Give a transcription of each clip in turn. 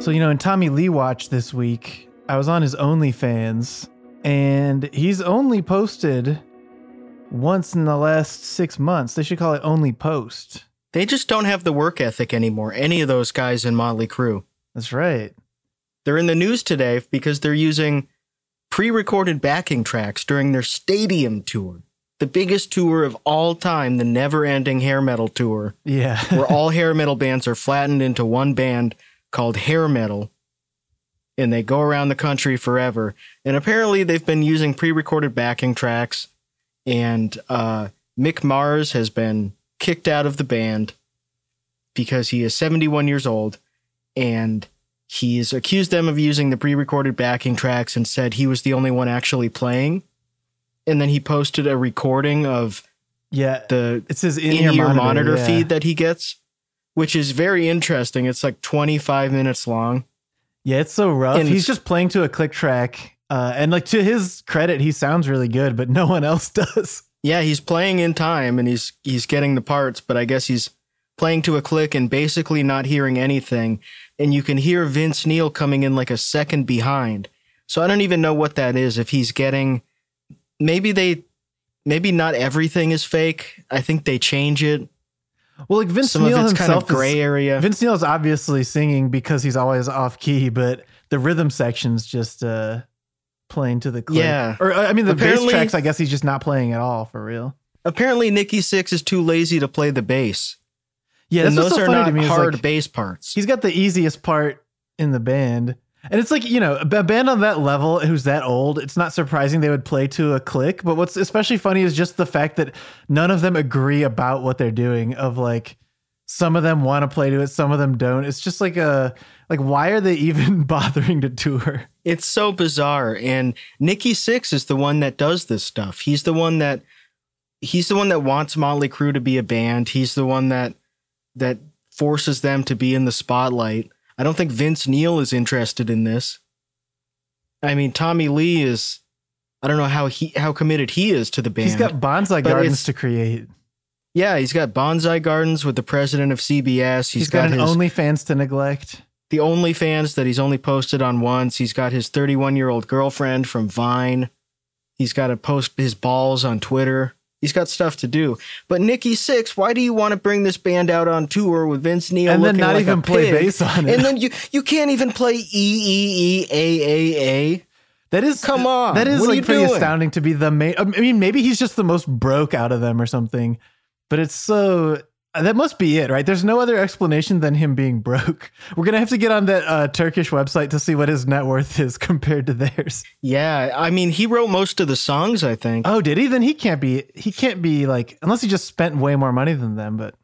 So, you know, in Tommy Lee Watch this week, I was on his OnlyFans and he's only posted once in the last six months. They should call it Only Post. They just don't have the work ethic anymore, any of those guys in Motley Crue. That's right. They're in the news today because they're using pre recorded backing tracks during their stadium tour, the biggest tour of all time, the never ending hair metal tour, Yeah. where all hair metal bands are flattened into one band called hair metal. And they go around the country forever. And apparently, they've been using pre recorded backing tracks. And uh, Mick Mars has been kicked out of the band because he is 71 years old. And he's accused them of using the pre recorded backing tracks and said he was the only one actually playing. And then he posted a recording of yeah. the It says in, in ear monitor, monitor, yeah. feed that he gets, which is very interesting. It's like 25 minutes long. Yeah, it's so rough. And- He's just playing to a click track. Uh, and like to his credit, he sounds really good, but no one else does. Yeah, he's playing in time and he's he's getting the parts, but I guess he's playing to a click and basically not hearing anything. And you can hear Vince Neil coming in like a second behind. So I don't even know what that is. If he's getting, maybe they, maybe not everything is fake. I think they change it. Well, like Vince Some Neil it's kind himself of gray is, area. Vince Neil is obviously singing because he's always off key, but the rhythm section's just uh playing to the click. Yeah. Or I mean the bass tracks, I guess he's just not playing at all for real. Apparently, Nikki Sixx is too lazy to play the bass. Yeah, and those so are not me. hard like, bass parts. he's got the easiest part in the band. And it's like, you know, a band on that level who's that old, it's not surprising they would play to a click. But what's especially funny is just the fact that none of them agree about what they're doing. Of like, some of them want to play to it, some of them don't. It's just like a, like, why are they even bothering to tour? It's so bizarre. And Nikki Sixx is the one that does this stuff. He's the one that he's the one that wants Motley Crue to be a band. He's the one that that forces them to be in the spotlight. I don't think Vince Neil is interested in this. I mean, Tommy Lee is I don't know how he how committed he is to the band. He's got bonsai gardens to create. yeah, he's got bonsai gardens with the president of CBS. he's got, an his OnlyFans to neglect. the OnlyFans that he's only posted on once. He's got his 31 year old girlfriend from Vine. He's got to post his balls on Twitter. He's got stuff to do. But Nikki Sixx, why do you want to bring this band out on tour with Vince Neil And then not like even play pig? bass on it. And then you you can't even play E E E A A A. That is Come on, That is like pretty doing? astounding to be the main. I mean, maybe he's just the most broke out of them or something. But it's so that must be it, right? There's no other explanation than him being broke. We're gonna have to get on that uh, Turkish website to see what his net worth is compared to theirs. Yeah, I mean he wrote most of the songs. I think. Oh, did he? Then he can't be. He can't be like unless he just spent way more money than them. But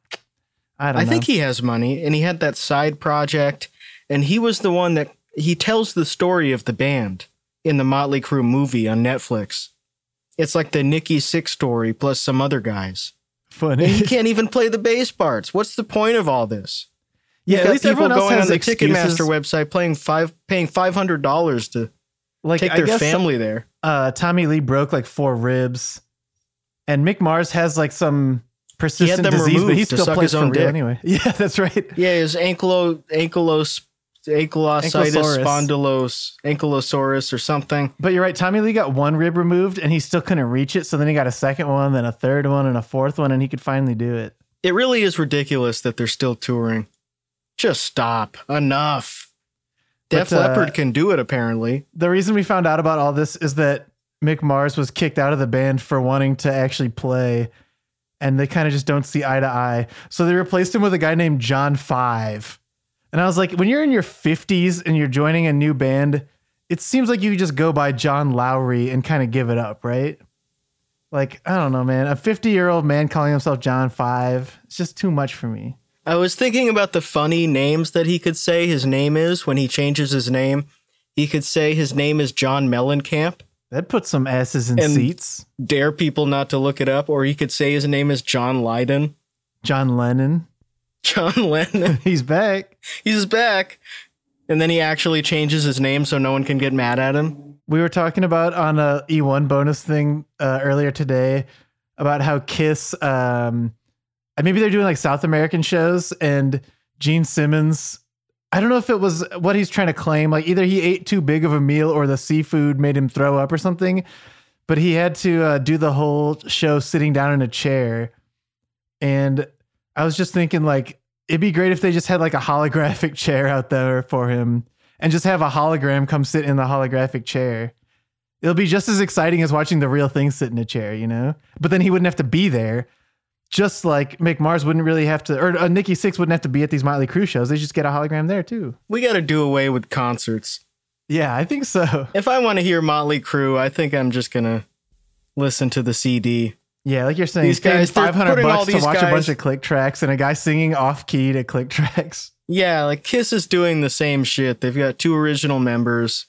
I don't I know. think he has money, and he had that side project, and he was the one that he tells the story of the band in the Motley Crue movie on Netflix. It's like the Nikki Sixx story plus some other guys. Funny. And he can't even play the bass parts. What's the point of all this? yeah, You've at least people everyone else going has on the excuses. Ticketmaster website playing five, paying five hundred dollars to Like take I their guess family there. uh, Tommy Lee broke like four ribs, and Mick Mars has like some persistent disease, but he still plays his for own dick. anyway. Yeah, that's right. Yeah, his ankylo ankylos ankylositis Ankylosaurus. spondylos ankylosaurus or something. But you're right. Tommy Lee got one rib removed, and he still couldn't reach it. So then he got a second one, then a third one, and a fourth one, and he could finally do it. It really is ridiculous that they're still touring. Just stop. Enough. Def But, uh, Leppard can do it apparently. The reason we found out about all this is that Mick Mars was kicked out of the band for wanting to actually play, and they kind of just don't see eye to eye. So they replaced him with a guy named John Five. And I was like, when you're in your 50s and you're joining a new band, it seems like you could just go by John Lowery and kind of give it up, right? Like, I don't know, man. A 50 year old man calling himself John Five, it's just too much for me. I was thinking about the funny names that he could say his name is when he changes his name. He could say his name is John Mellencamp, That puts some asses in seats. dare people not to look it up, or he could say his name is John Lydon. John Lennon, John Lennon. he's back. He's back. And then he actually changes his name so no one can get mad at him. We were talking about on a E1 bonus thing uh, earlier today about how Kiss, um, and maybe they're doing like South American shows, and Gene Simmons I don't know if it was what he's trying to claim. Like either he ate too big of a meal or the seafood made him throw up or something. But he had to uh, do the whole show sitting down in a chair. And I was just thinking, like, it'd be great if they just had like a holographic chair out there for him and just have a hologram come sit in the holographic chair. It'll be just as exciting as watching the real thing sit in a chair, you know? But then he wouldn't have to be there. Just like Mick Mars wouldn't really have to, or uh, Nikki Sixx wouldn't have to be at these Motley Crue shows. They just get a hologram there too. We got to do away with concerts. Yeah, I think so. If I want to hear Motley Crue, I think I'm just gonna listen to the CD. Yeah, like you're saying, These guys guys, five hundred bucks to watch a bunch of click tracks and a guy singing off key to click tracks. Yeah, like Kiss is doing the same shit. They've got two original members.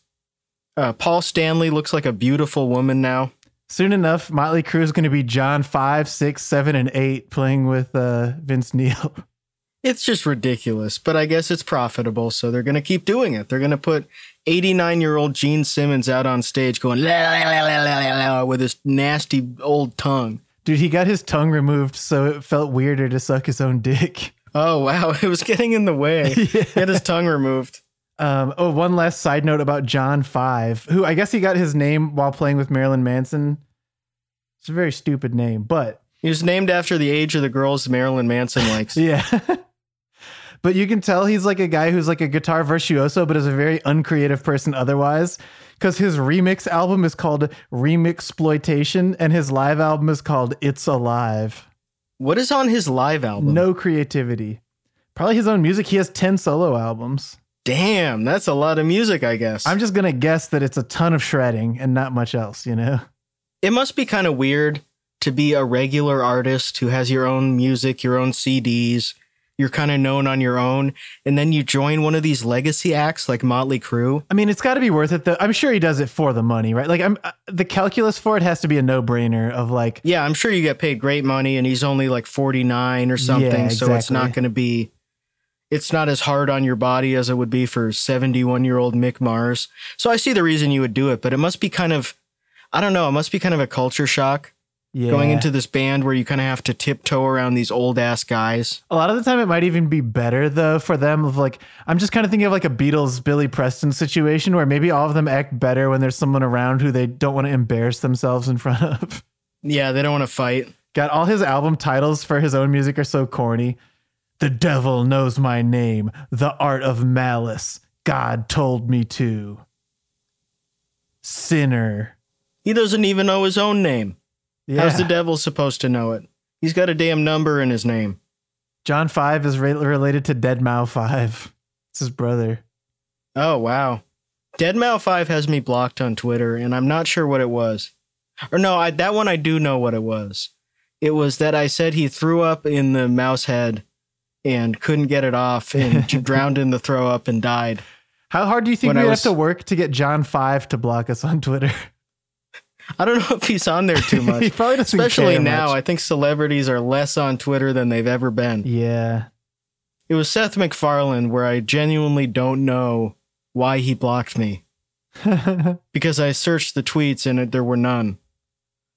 Uh, Paul Stanley looks like a beautiful woman now. Soon enough, Motley Crue is going to be John five, six, seven, and eight playing with uh, Vince Neil. It's just ridiculous, but I guess it's profitable, so they're going to keep doing it. They're going to put 89 year old Gene Simmons out on stage going la, la, la, la, la, la, with his nasty old tongue. Dude, he got his tongue removed, so it felt weirder to suck his own dick. Oh, wow. It was getting in the way. He had his tongue removed. Um, oh, one last side note about John Five, who I guess he got his name while playing with Marilyn Manson. It's a very stupid name, but He was named after the age of the girls Marilyn Manson likes. yeah. but you can tell he's like a guy who's like a guitar virtuoso, but is a very uncreative person otherwise. Because his remix album is called Remix Exploitation, and his live album is called It's Alive. What is on his live album? No creativity. Probably his own music. He has 10 solo albums. Damn, that's a lot of music, I guess. I'm just going to guess that it's a ton of shredding and not much else, you know? it must be kind of weird to be a regular artist who has your own music, your own CDs. You're kind of known on your own, and then you join one of these legacy acts like Motley Crue. I mean, it's got to be worth it. Though. I'm sure he does it for the money, right? Like, I'm uh, the calculus for it has to be a no brainer. Of like, Yeah, I'm sure you get paid great money, and he's only like 49 or something, Yeah, so it's not going to be. It's not as hard on your body as it would be for 71 year old Mick Mars. So I see the reason you would do it, but it must be kind of, I don't know, it must be kind of a culture shock yeah. going into this band where you kind of have to tiptoe around these old ass guys. a lot of the time, it might even be better though for them. Of like, I'm just kind of thinking of like a Beatles Billy Preston situation where maybe all of them act better when there's someone around who they don't want to embarrass themselves in front of. Yeah, they don't want to fight. God, all his album titles for his own music are so corny. The devil knows my name. The art of malice. God told me to. Sinner. He doesn't even know his own name. Yeah. How's the devil supposed to know it? He's got a damn number in his name. John Five is re- related to Deadmau5. It's his brother. Oh, wow. Dead Deadmau5 has me blocked on Twitter, and I'm not sure what it was. Or no, I, that one I do know what it was. It was that I said he threw up in the mouse head and couldn't get it off and drowned in the throw up and died. How hard do you think we have to work to get John Five to block us on Twitter? I don't know if he's on there too much. he probably doesn't Especially now, much. I think celebrities are less on Twitter than they've ever been. yeah. It was Seth MacFarlane where I genuinely don't know why he blocked me because I searched the tweets and it, there were none.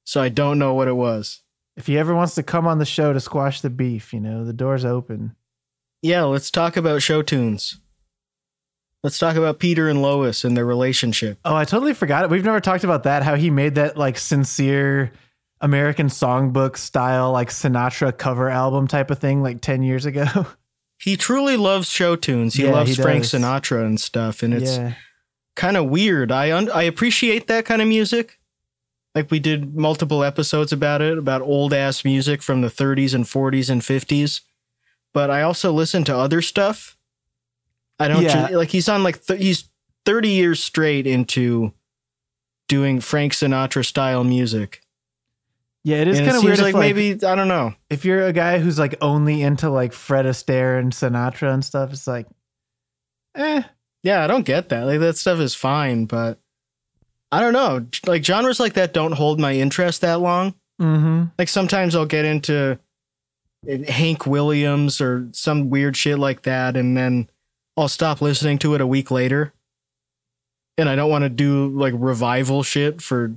So I don't know what it was. if he ever wants to come on the show to squash the beef, you know, the door's open. Yeah, let's talk about show tunes. Let's talk about Peter and Lois and their relationship. Oh, I totally forgot it. We've never talked about that. How he made that like sincere American songbook style, like Sinatra cover album type of thing, like 10 years ago. He truly loves show tunes. He Yeah, loves he Frank. Sinatra and stuff, and it's yeah. kind of weird. I un- I appreciate that kind of music. Like we did multiple episodes about it, about old ass music from the 30s and 40s and 50s. But I also listen to other stuff. I don't Yeah. like he's on like th- he's 30 years straight into doing Frank Sinatra style music. Yeah, it is kind of weird. like, like maybe I don't know. if you're a guy who's like only into like Fred Astaire and Sinatra and stuff, it's like, eh. Yeah, I don't get that. Like that stuff is fine, but I don't know. Like genres like that don't hold my interest that long. Mm-hmm. Like sometimes I'll get into Hank Williams or some weird shit like that, and then I'll stop listening to it a week later. And I don't want to do like revival shit for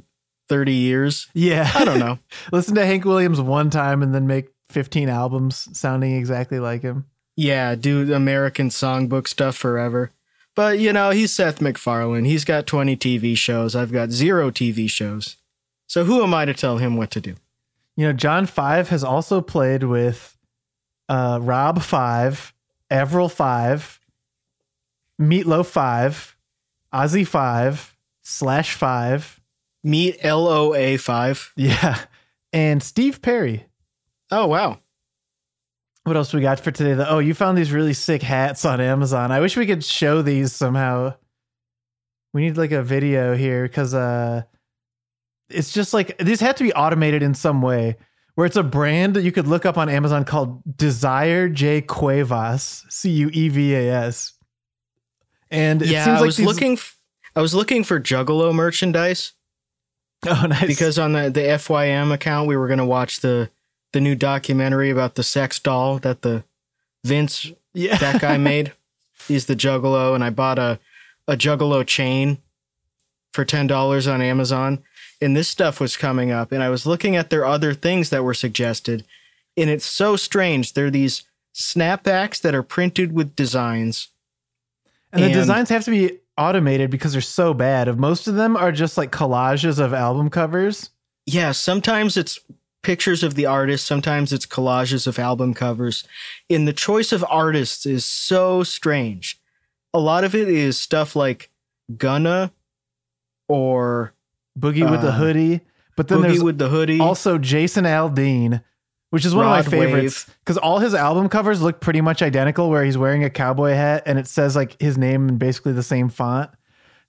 30 years. Yeah. I don't know. Listen to Hank Williams one time and then make 15 albums sounding exactly like him. Yeah, do American songbook stuff forever. But you know, he's Seth MacFarlane. He's got 20 TV shows. I've got zero TV shows. So who am I to tell him what to do? You know, John Five has also played with uh, Rob Five, Avril Five, Meatloaf Five, Ozzy Five, Slash Five, Meet LOA 5. yeah, and Steve Perry. Oh, wow. What else we got for today? The, oh, you found these really sick hats on Amazon. I wish we could show these somehow. We need like a video here because uh, it's just like these have to be automated in some way. Where it's a brand that you could look up on Amazon called Desire J Cuevas, C U E V A S. And it yeah, seems I was these- looking f- I was looking for Juggalo merchandise Oh, nice. because on the, the FYM account we were going to watch the the new documentary about the sex doll that the Vince yeah, that guy made. He's the Juggalo, and I bought a a Juggalo chain for ten dollars on Amazon. And this stuff was coming up, and I was looking at their other things that were suggested, and it's so strange. They're these snapbacks that are printed with designs. And the designs have to be automated because they're so bad. Most of them are just like collages of album covers. Yeah, sometimes it's pictures of the artist, sometimes it's collages of album covers. And the choice of artists is so strange. A lot of it is stuff like Gunna or Boogie with the Uh, hoodie. But then Boogie there's with the hoodie. also Jason Aldean, which is one of my favorites because all his album covers look pretty much identical, where he's wearing a cowboy hat and it says like his name in basically the same font.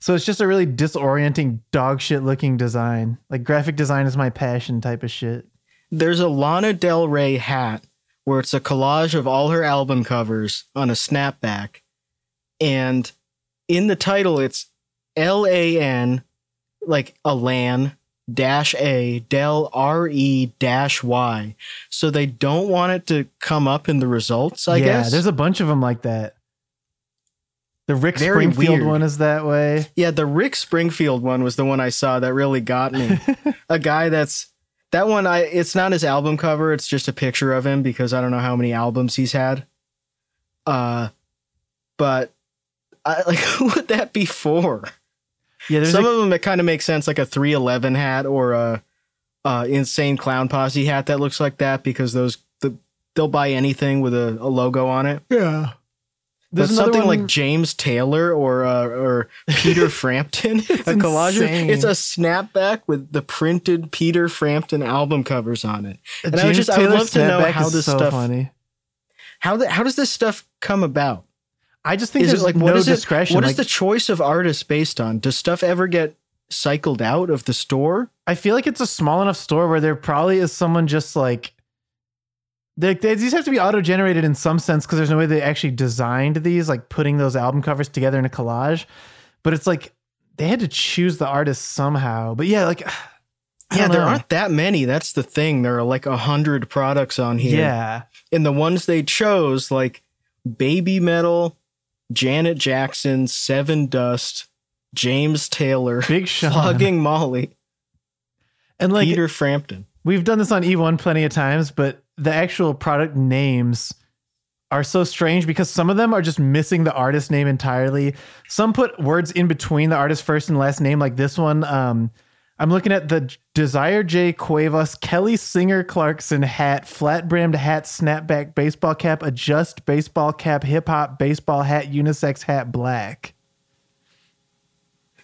So it's just a really disorienting dog shit looking design. Like graphic design is my passion type of shit. There's a Lana Del Rey hat where it's a collage of all her album covers on a snapback. And in the title, it's L A N, like a LAN dash A Del R E dash Y. So they don't want it to come up in the results, I yeah, guess. there's a bunch of them like that. The Rick Very Springfield weird. one is that way. Yeah, the Rick Springfield one was the one I saw that really got me. a guy that's that one I it's not his album cover, it's just a picture of him because I don't know how many albums he's had. Uh but I like who would that be for? Yeah, there's Some a- of them it kind of makes sense like a 311 hat or a uh insane clown posse hat that looks like that because those the they'll buy anything with a, a logo on it. yeah. But There's another something one- like James Taylor or uh, or Peter Frampton, It's a collage. It's a snapback with the printed Peter Frampton album covers on it. And I would James just- I would love to know how this so stuff- funny. How the, how does this stuff come about? I just think Is there's it like no what is it? discretion. What is Like, the choice of artists based on? Does stuff ever get cycled out of the store? I feel like it's a small enough store where there probably is someone just like they, they these have to be auto generated in some sense because there's no way they actually designed these like putting those album covers together in a collage. But it's like they had to choose the artist somehow. But yeah, like Yeah, there know. aren't that many. That's the thing. There are like a hundred products on here. Yeah, and the ones they chose like baby metal janet jackson Sevendust james taylor Big Sean. flogging molly and like peter frampton we've done this on E1 plenty of times, but the actual product names are so strange because some of them are just missing the artist name entirely. Some put words in between the artist first and last name, like this one. Um, I'm looking at the Desire J. Cuevas Kelly Singer Clarkson hat, flat brimmed hat, snapback baseball cap, adjust baseball cap, hip hop baseball hat, unisex hat, black.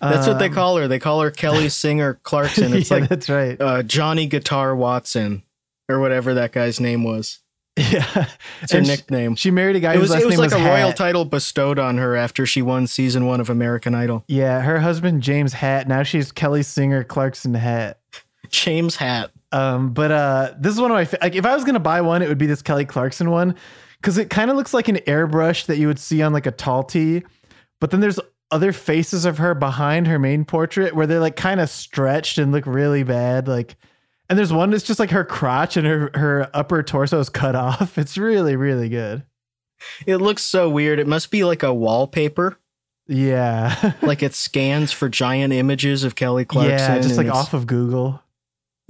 that's what they Um, call her they call her kelly singer clarkson it's yeah, like that's right. uh, johnny guitar watson or whatever that guy's name was yeah, it's her And she- nickname She married a guy it whose was, it was like was a royal title bestowed on her after she won season one of american idol Yeah, her husband James Hat. Now she's Kelly Singer Clarkson Hat. james hat Um, but uh, this is one of my like. If I was gonna buy one, it would be this Kelly Clarkson one because it kind of looks like an airbrush that you would see on like a tall tee. But then there's other faces of her behind her main portrait where they're like kind of stretched and look really bad. Like, and there's one that's just like her crotch and her her upper torso is cut off. It's really really good. it looks so weird it must be like a wallpaper Yeah, like it scans for giant images of kelly clarkson yeah, just like off of Google.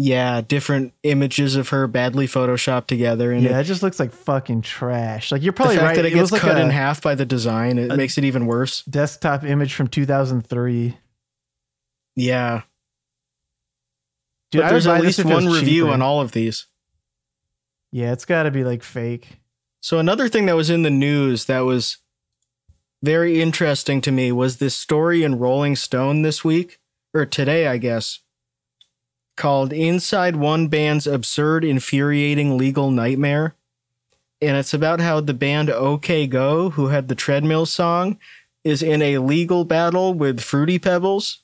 Yeah, different images of her badly photoshopped together, and yeah, it, it just looks like fucking trash. Like you're the probably fact right. that it gets was like cut a in half by the design, it makes it even worse. desktop image from 2003. Yeah, Dude, but there's at least if it was one review cheaper. on all of these. Yeah, it's got to be like fake. So another thing that was in the news that was very interesting to me was this story in Rolling Stone this week or today, I guess, called Inside One Band's Absurd Infuriating Legal Nightmare. And it's about how the band OK Go, who had the treadmill song, is in a legal battle with Fruity Pebbles.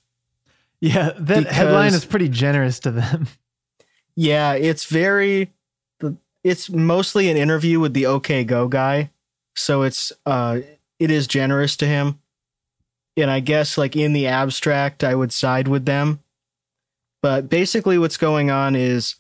Yeah, that headline is pretty generous to them. Yeah, it's very it's mostly an interview with the OK Go guy. So it's uh it is generous to him. And I guess like in the abstract I would side with them. But basically what's going on is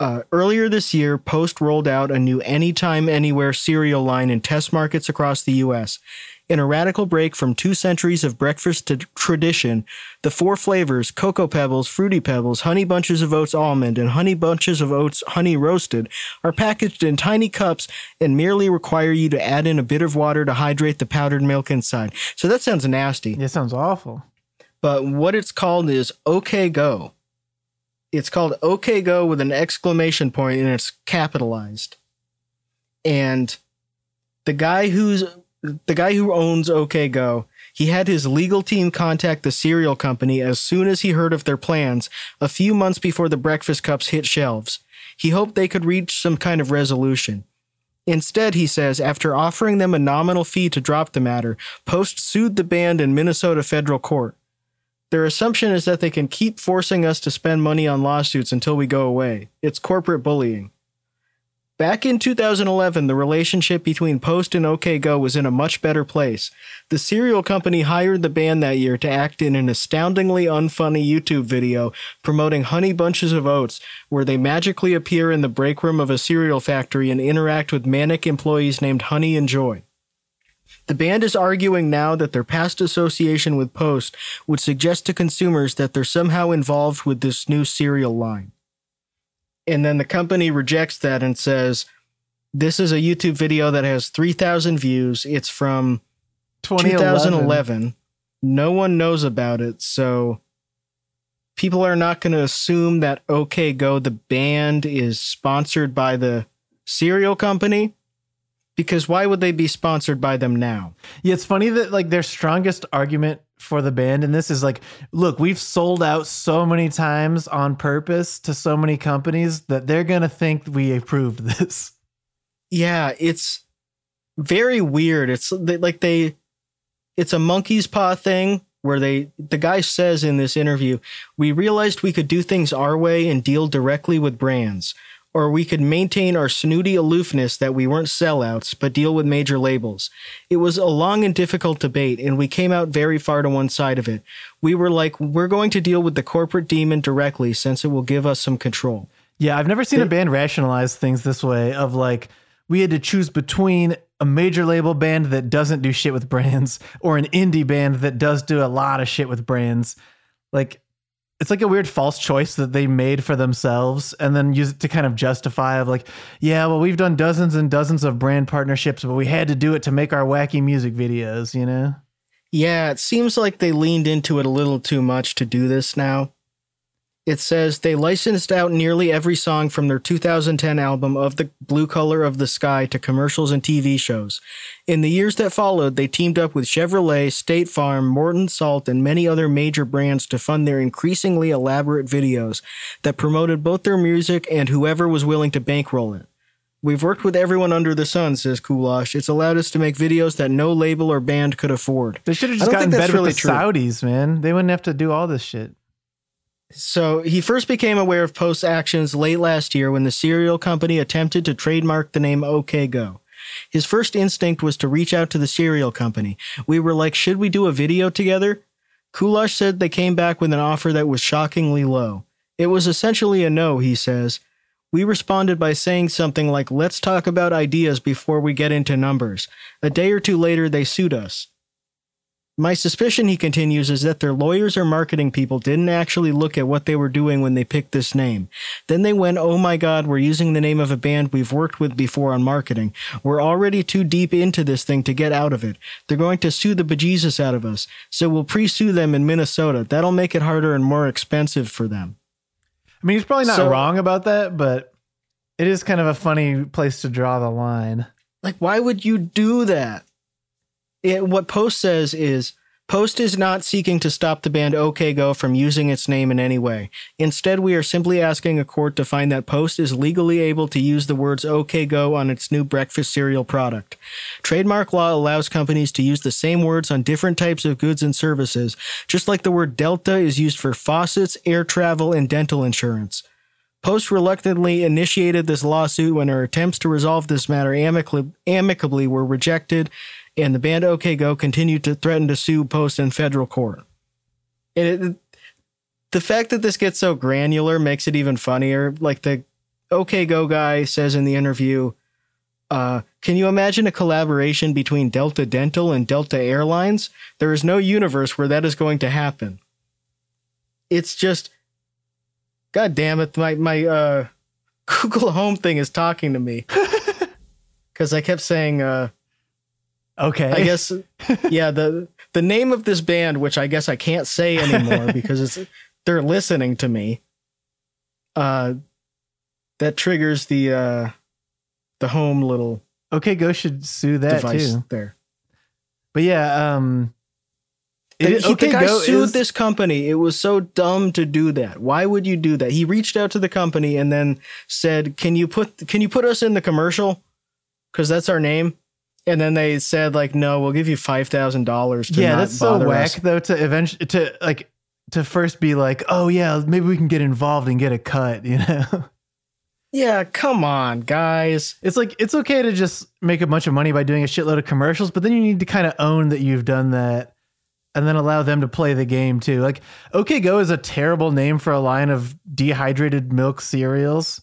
uh, earlier this year, Post rolled out a new Anytime Anywhere cereal line in test markets across the US. In a radical break from two centuries of breakfast tradition, the four flavors Cocoa Pebbles, Fruity Pebbles, Honey Bunches of Oats Almond, and Honey Bunches of Oats Honey Roasted are packaged in tiny cups and merely require you to add in a bit of water to hydrate the powdered milk inside. So that sounds nasty. It sounds awful. But what it's called is OK Go. It's called OK Go with an exclamation point and it's capitalized. And the guy who's the guy who owns OK Go, he had his legal team contact the cereal company as soon as he heard of their plans, a few months before the breakfast cups hit shelves. He hoped they could reach some kind of resolution. Instead, he says, after offering them a nominal fee to drop the matter, Post sued the band in Minnesota federal court. Their assumption is that they can keep forcing us to spend money on lawsuits until we go away. It's corporate bullying. Back in 2011, the relationship between Post and OK Go was in a much better place. The cereal company hired the band that year to act in an astoundingly unfunny YouTube video promoting Honey Bunches of Oats, where they magically appear in the break room of a cereal factory and interact with manic employees named Honey and Joy. The band is arguing now that their past association with Post would suggest to consumers that they're somehow involved with this new cereal line. And then the company rejects that and says, This is a YouTube video that has 3,000 views. It's from 2011. 2011. No one knows about it. So people are not going to assume that OK Go, the band, is sponsored by the cereal company. Because why would they be sponsored by them now? Yeah, it's funny that like their strongest argument for the band in this is like, look, we've sold out so many times on purpose to so many companies that they're gonna think we approved this. Yeah, it's very weird. It's they- like they, it's a monkey's paw thing where they, the guy says in this interview, we realized we could do things our way and deal directly with brands, or we could maintain our snooty aloofness that we weren't sellouts, but deal with major labels. It was a long and difficult debate, and we came out very far to one side of it. We were like, we're going to deal with the corporate demon directly since it will give us some control. Yeah, I've never seen a band rationalize things this way of like we had to choose between a major label band that doesn't do shit with brands or an indie band that does do a lot of shit with brands. Like it's like a weird false choice that they made for themselves and then use it to kind of justify of like, yeah, well, we've done dozens and dozens of brand partnerships, but we had to do it to make our wacky music videos, you know? Yeah, it seems like they leaned into it a little too much to do this now. It says they licensed out nearly every song from their 2010 album Of the Blue Color of the Sky to commercials and TV shows. In the years that followed, they teamed up with Chevrolet, State Farm, Morton Salt, and many other major brands to fund their increasingly elaborate videos that promoted both their music and whoever was willing to bankroll it. We've worked with everyone under the sun, says Kulash. It's allowed us to make videos that no label or band could afford. They should have just gotten better really with the true. Saudis, man. They wouldn't have to do all this shit. So he first became aware of Post's actions late last year when the cereal company attempted to trademark the name OK Go. His first instinct was to reach out to the cereal company. We were like, should we do a video together? Kulash said they came back with an offer that was shockingly low. It was essentially a no, he says. We responded by saying something like, let's talk about ideas before we get into numbers. A day or two later, they sued us. My suspicion, he continues, is that their lawyers or marketing people didn't actually look at what they were doing when they picked this name. Then they went, oh my god, we're using the name of a band we've worked with before on marketing. We're already too deep into this thing to get out of it. They're going to sue the bejesus out of us. So we'll pre sue them in Minnesota. That'll make it harder and more expensive for them. I mean, he's probably not So- wrong about that, but it is kind of a funny place to draw the line. Like, why would you do that? It, what Post says is Post is not seeking to stop the band OK Go from using its name in any way. Instead, we are simply asking a court to find that Post is legally able to use the words OK Go on its new breakfast cereal product. Trademark law allows companies to use the same words on different types of goods and services, just like the word Delta is used for faucets, air travel, and dental insurance. Post reluctantly initiated this lawsuit when her attempts to resolve this matter amicably, amicably were rejected, and the band OK Go continued to threaten to sue Post in federal court. And it, the fact that this gets so granular makes it even funnier. Like the OK Go guy says in the interview, uh, can you imagine a collaboration between Delta Dental and Delta Airlines? There is no universe where that is going to happen. It's just God damn it, my my uh Google Home thing is talking to me. Cause I kept saying uh Okay. I guess yeah, the the name of this band, which I guess I can't say anymore because it's they're listening to me. Uh that triggers the uh the home little okay, Go should sue that device too. there. But yeah, um, it- okay, the guy Go sued is- this company. It was so dumb to do that. Why would you do that? He reached out to the company and then said, "Can you put can you put us in the commercial? Because that's our name." And then they said, "Like, no, we'll give you five thousand dollars." yeah, that's so whack us." though. To eventually to like to first be like, oh yeah, maybe we can get involved and get a cut. You know, Yeah, come on, guys. it's like it's okay to just make a bunch of money by doing a shitload of commercials, but then you need to kind of own that you've done that. And then allow them to play the game too. Like, OK Go is a terrible name for a line of dehydrated milk cereals.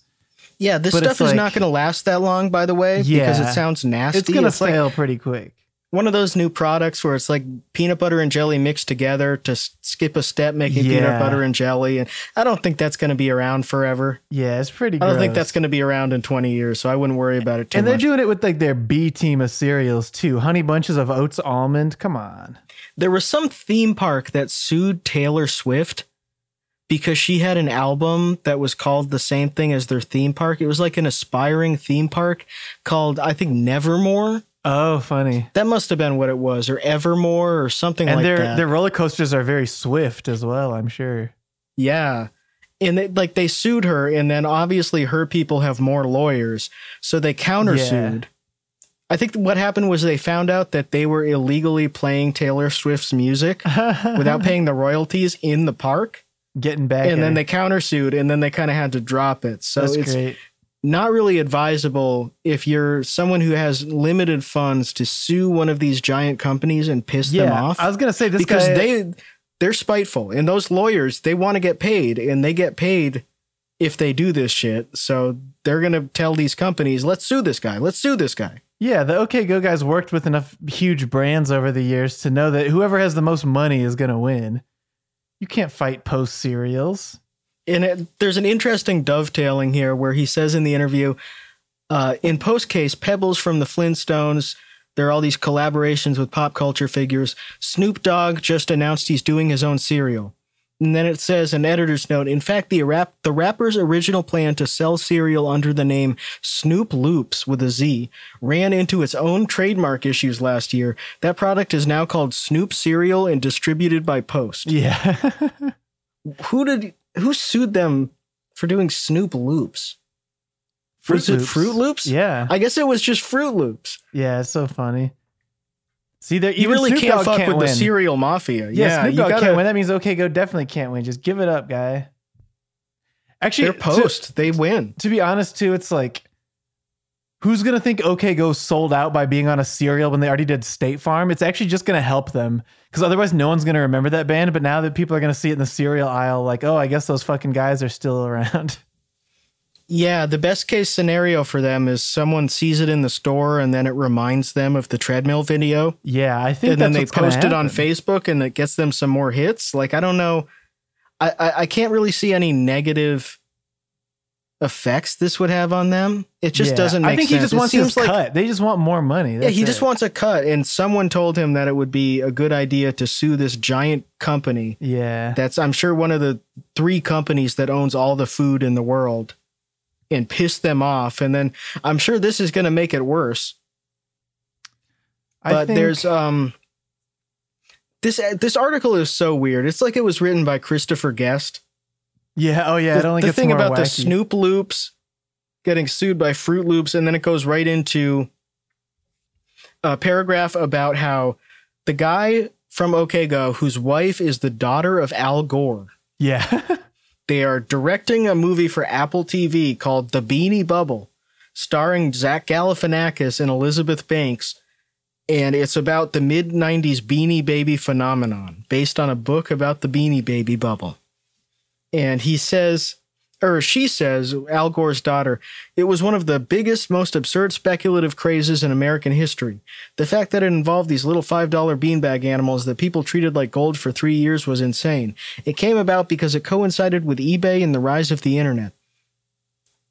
Yeah, this But stuff is like- not going to last that long, by the way, because it sounds nasty. It's gonna like fail pretty quick. one of those new products where it's like peanut butter and jelly mixed together to skip a step, making Yeah. peanut butter and jelly. And I don't think that's going to be around forever. Yeah, it's pretty. I don't think that's going to be around in 20 years, so I wouldn't worry about it too much. And they're much. doing it with like their B team of cereals too. Honey bunches of oats almond. Come on. there was some theme park that sued Taylor Swift because she had an album that was called the same thing as their theme park. It was like an aspiring theme park called, I think, Nevermore. Oh, funny. That must have been what it was, or Evermore, or something And like their that. And their roller coasters are very swift as well. I'm sure. Yeah. And they, like they sued her, and then obviously her people have more lawyers, so they countersued. I think what happened was they found out that they were illegally playing Taylor Swift's music without paying the royalties in the park, Getting back. and then they countersued, and then they kind of had to drop it. So That's it's great. not really advisable if you're someone who has limited funds to sue one of these giant companies and piss them off I was gonna say this because guy, they they're spiteful and those lawyers they want to get paid and they get paid if they do this shit so they're going to tell these companies let's sue this guy let's sue this guy Yeah, the OK Go guys worked with enough huge brands over the years to know that whoever has the most money is gonna win. You can't fight post cereals. and it, there's an interesting dovetailing here where he says in the interview uh, in post case pebbles from the flintstones there are all these collaborations with pop culture figures snoop dogg just announced he's doing his own cereal and then it says an editor's note in fact the rap the rapper's original plan to sell cereal under the name snoop loops with a z ran into its own trademark issues last year that product is now called snoop cereal and distributed by post Yeah. who did who sued them for doing Snoop Loops? Was it Froot Loops? Yeah. I guess it was just Froot Loops. Yeah, it's so funny. See, there You really Snoop can't Dogg fuck can't with win. the cereal mafia. Yeah, Yeah, Snoop you Dogg gotta, can't win. That means OK Go definitely can't win. Just give it up, guy. Actually, They're post. they win. To, to be honest, too, it's like, who's gonna think OK Go sold out by being on a cereal when they already did State Farm? It's actually just gonna help them because otherwise, no one's gonna remember that band. But now that people are gonna see it in the cereal aisle, like, oh, I guess those fucking guys are still around. Yeah, the best case scenario for them is someone sees it in the store and then it reminds them of the treadmill video. Yeah, I think and then they post it on. Facebook and it gets them some more hits. Like I don't know. I, I, I can't really see any negative effects this would have on them. It just Yeah, doesn't make I think sense. he just It wants his like cut. They just want more money. Yeah, That's he just wants a cut, and someone told him that it would be a good idea to sue this giant company. Yeah. That's I'm sure one of the three companies that owns all the food in the world, and piss them off. And then I'm sure this is going to make it worse. I But think- there's um this this article is so weird. It's like it was written by Christopher Guest. yeah. Oh yeah. the it only the thing about the. Snoop Loops getting sued by Froot Loops, and then it goes right into a paragraph about how the guy from OK Go, whose wife is the daughter of Al Gore, Yeah. they are directing a movie for Apple TV called The Beanie Bubble, starring Zach Galifianakis and Elizabeth Banks. And it's about the mid 90s Beanie Baby phenomenon, based on a book about the Beanie Baby bubble. And he says, or she says, Al Gore's daughter, it was one of the biggest, most absurd speculative crazes in American history. The fact that it involved these little $5 beanbag animals that people treated like gold for three years was insane. It came about because it coincided with eBay and the rise of the internet.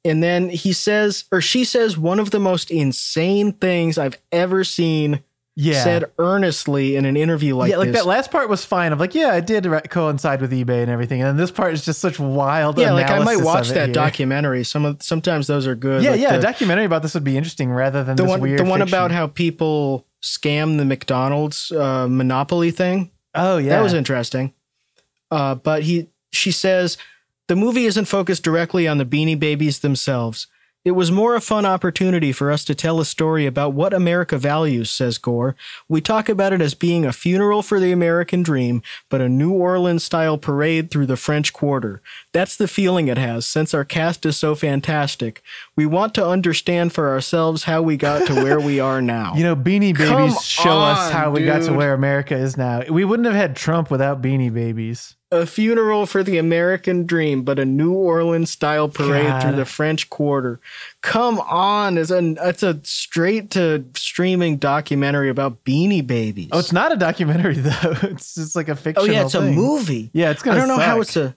And then he says, or she says, one of the most insane things I've ever seen yeah. said earnestly in an interview like yeah, like this. that last part was fine. I'm like, yeah, it did coincide with eBay and everything, and then this part is just such wild. yeah, like I might watch that here. documentary. Some of sometimes those are good. Yeah, like yeah, the- a documentary about this would be interesting rather than the this one weird. the one fiction. about how people scam the McDonald's uh, monopoly thing. Oh yeah, That was interesting. Uh, but he she says the movie isn't focused directly on the Beanie Babies themselves. It was more a fun opportunity for us to tell a story about what America values, says Gore. We talk about it as being a funeral for the American dream, but a New Orleans style parade through the French Quarter. That's the feeling it has, since our cast is so fantastic. We want to understand for ourselves how we got to where we are now. You know, Beanie Come Babies show us on, how we got to where America is now. We wouldn't have had Trump without Beanie Babies. A funeral for the American dream, but a New Orleans style parade God. through the French Quarter. Come on, it's a it's a straight to streaming documentary about Beanie Babies. Oh, it's not a documentary though. It's just like a fictional. oh yeah, it's a movie. Yeah, it's gonna. I don't know how it's a.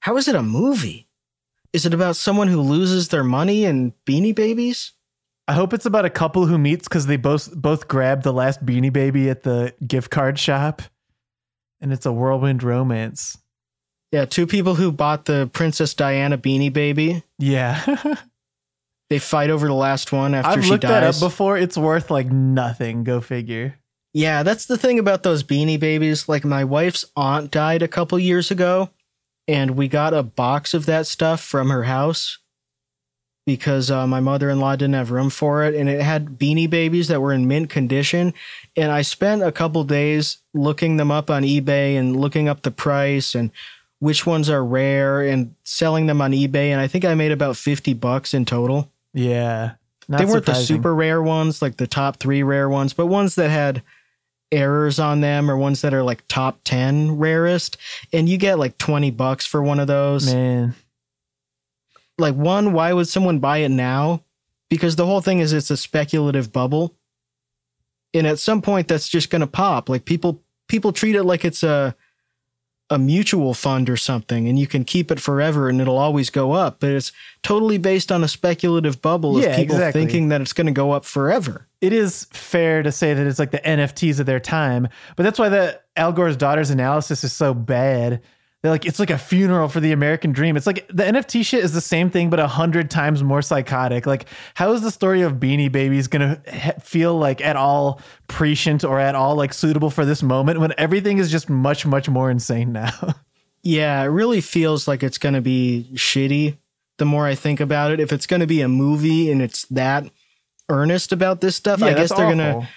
How is it a movie? Is it about someone who loses their money and Beanie Babies? I hope it's about a couple who meets because they both both grabbed the last Beanie Baby at the gift card shop, and it's a whirlwind romance. Yeah, two people who bought the Princess Diana Beanie Baby. Yeah, They fight over the last one after I've she looked that up dies. before. It's worth like nothing. Go figure. Yeah, that's the thing about those beanie babies. Like my wife's aunt died a couple years ago, and we got a box of that stuff from her house because uh, my mother-in-law didn't have room for it, and it had beanie babies that were in mint condition. And I spent a couple days looking them up on eBay and looking up the price and which ones are rare and selling them on eBay. And I think I made about fifty bucks in total Yeah, not they weren't the super rare ones, like the top three rare ones, but ones that had errors on them or ones that are like top 10 rarest. And you get like 20 bucks for one of those. man. Like, one, why would someone buy it now? Because the whole thing is it's a speculative bubble. And at some point that's just going to pop. Like people people treat it like it's a a mutual fund or something and you can keep it forever and it'll always go up, but it's totally based on a speculative bubble of people exactly. thinking that it's going to go up forever. it is fair to say that it's like the NFTs of their time, but that's why the Al Gore's daughter's analysis is so bad. They're like, it's like a funeral for the American dream. It's like the NFT shit is the same thing, but a hundred times more psychotic. Like, how is the story of Beanie Babies gonna he- feel like at all prescient or at all like suitable for this moment when everything is just much, much more insane now? Yeah, it really feels like it's to be shitty the more I think about it. If it's to be a movie and it's that earnest about this stuff, I guess they're going to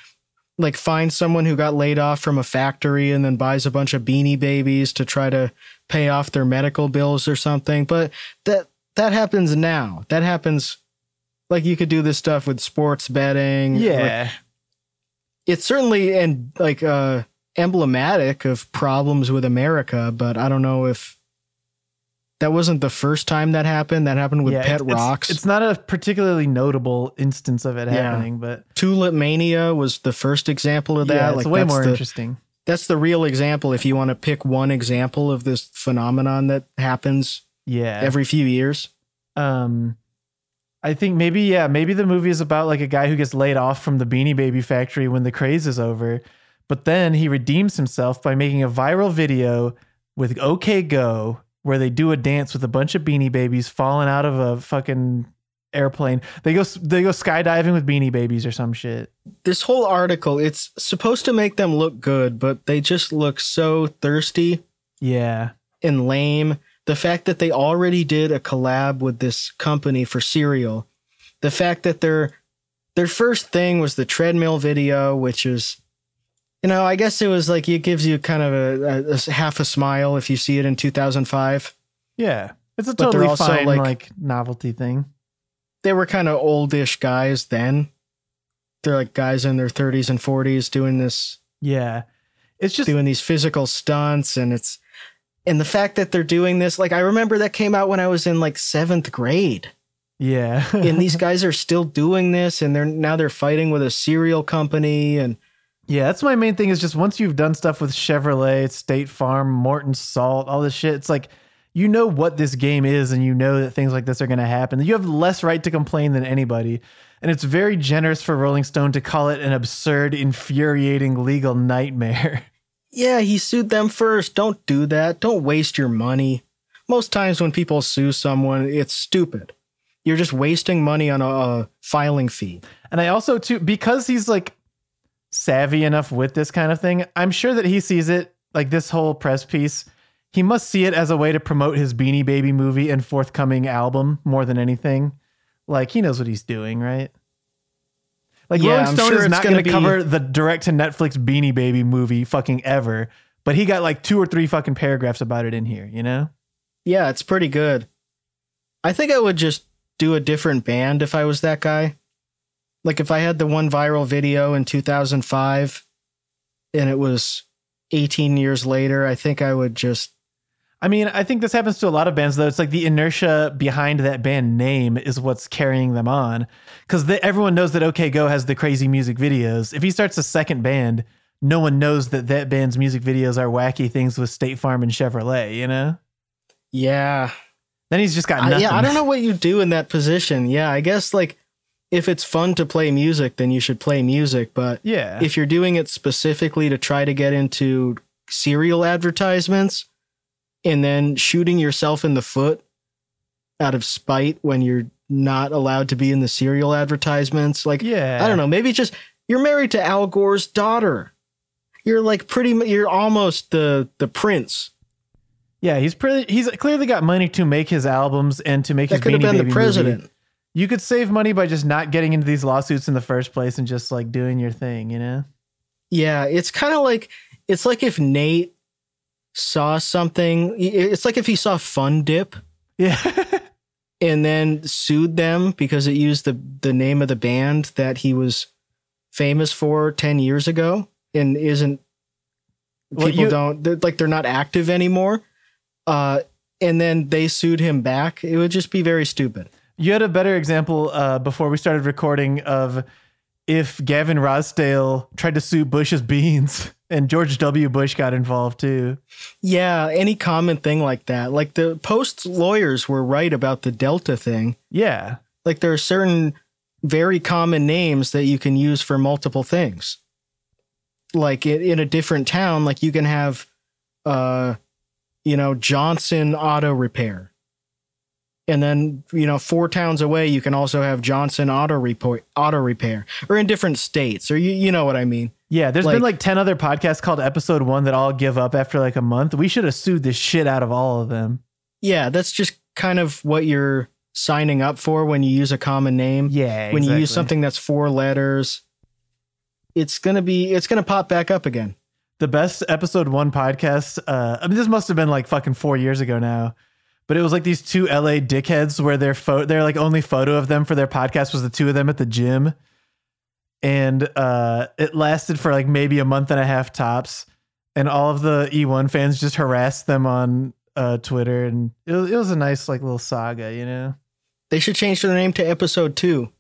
like find someone who got laid off from a factory and then buys a bunch of beanie babies to try to pay off their medical bills or something. But that that happens now. That happens like you could do this stuff with sports betting. Like, Yeah. it's certainly and like uh emblematic of problems with America, but I don't know if that wasn't the first time that happened. That happened with Pet it's, Rocks. It's, not a particularly notable instance of it Yeah. happening, but Tulip Mania was the first example of that. yeah, it's like way more interesting. That's the real example. If you want to pick one example of this phenomenon that happens Yeah. every few years. um I think maybe yeah, maybe the movie is about like a guy who gets laid off from the Beanie Baby factory when the craze is over, but then he redeems himself by making a viral video with OK Go where they do a dance with a bunch of Beanie Babies falling out of a fucking airplane. They go they go skydiving with Beanie Babies or some shit. This whole article, it's supposed to make them look good, but they just look so thirsty Yeah. and lame. The fact that they already did a collab with this company for cereal, the fact that their their first thing was the treadmill video, which is, you know, I guess it was like it gives you kind of a, a- a half a smile if you see it in 2005. Yeah. It's a totally fine like, like- novelty thing. They were kind of oldish guys then. They're like guys in their 30s and 40s doing this Yeah. It's just doing these physical stunts and it's and the fact that they're doing this like i remember that came out when i was in like seventh grade yeah. and these guys are still doing this and they're now they're fighting with a cereal company and Yeah, that's my main thing is just once you've done stuff with Chevrolet, State Farm, Morton Salt, all this shit, it's like you know what this game is and you know that things like this are going to happen. You have less right to complain than anybody. And it's very generous for Rolling Stone to call it an absurd, infuriating legal nightmare. yeah he sued them first don't do that don't waste your money most times when people sue someone it's stupid you're just wasting money on a, a filing fee And I also too because he's like savvy enough with this kind of thing, I'm sure that he sees it like this whole press piece. He must see it as a way to promote his Beanie Baby movie and forthcoming album more than anything. Like he knows what he's doing, right? Like Yeah, Rolling I'm Stone sure is not gonna going to cover the direct to Netflix Beanie Baby movie fucking ever, but he got like two or three fucking paragraphs about it in here, you know? Yeah, it's pretty good. I think I would just do a different band if I was that guy. Like if I had the one viral video in 2005 and it was 18 years later, I think I would just I mean, I think this happens to a lot of bands, though. It's like the inertia behind that band name is what's carrying them on. Because everyone knows that OK Go has the crazy music videos. If he starts a second band, no one knows that that band's music videos are wacky things with State Farm and Chevrolet, you know? yeah. Then he's just got I, nothing. yeah, I don't know what you do in that position. Yeah, I guess like if it's fun to play music, then you should play music, but Yeah. if you're doing it specifically to try to get into cereal advertisements and then shooting yourself in the foot out of spite when you're not allowed to be in the cereal advertisements like yeah. i don't know maybe just you're married to al gore's daughter you're like pretty you're almost the the prince Yeah, he's pretty. He's clearly got money to make his albums and to make that his could have been Baby the president Movie. You could save money by just not getting into these lawsuits in the first place and just like doing your thing, you know? Yeah, it's kind of like it's like if Nate saw something. It's like if he saw Fun Dip Yeah. and then sued them because it used the the name of the band that he was famous for ten years ago and isn't. Well, People you- don't they're, like they're not active anymore. Uh, and then they sued him back. It would just be very stupid. You had a better example uh, before we started recording of if Gavin Rossdale tried to sue Bush's beans and George W. Bush got involved too. Yeah, any common thing like that. Like the Post's lawyers were right about the Delta thing. Yeah. like there are certain very common names that you can use for multiple things like in, in a different town like you can have uh you know johnson auto repair and then you know four towns away you can also have johnson auto repair auto repair or in different states or you, you know what i mean Yeah. There's been Like- like 10 other podcasts called episode one that all give up after like a month. We should have sued the shit out of all of them. yeah that's just kind of what you're signing up for when you use a common name Yeah. when you use something that's four letters it's gonna be it's gonna pop back up again the best episode one podcast. Uh, I mean, this must have been like fucking four years ago now, but it was like these two LA dickheads where their photo, their like only photo of them for their podcast was the two of them at the gym, and uh, it lasted for like maybe a month and a half tops, and all of the E1 fans just harassed them on uh, Twitter, and it was, it was a nice like little saga, you know. They should change their name to episode two,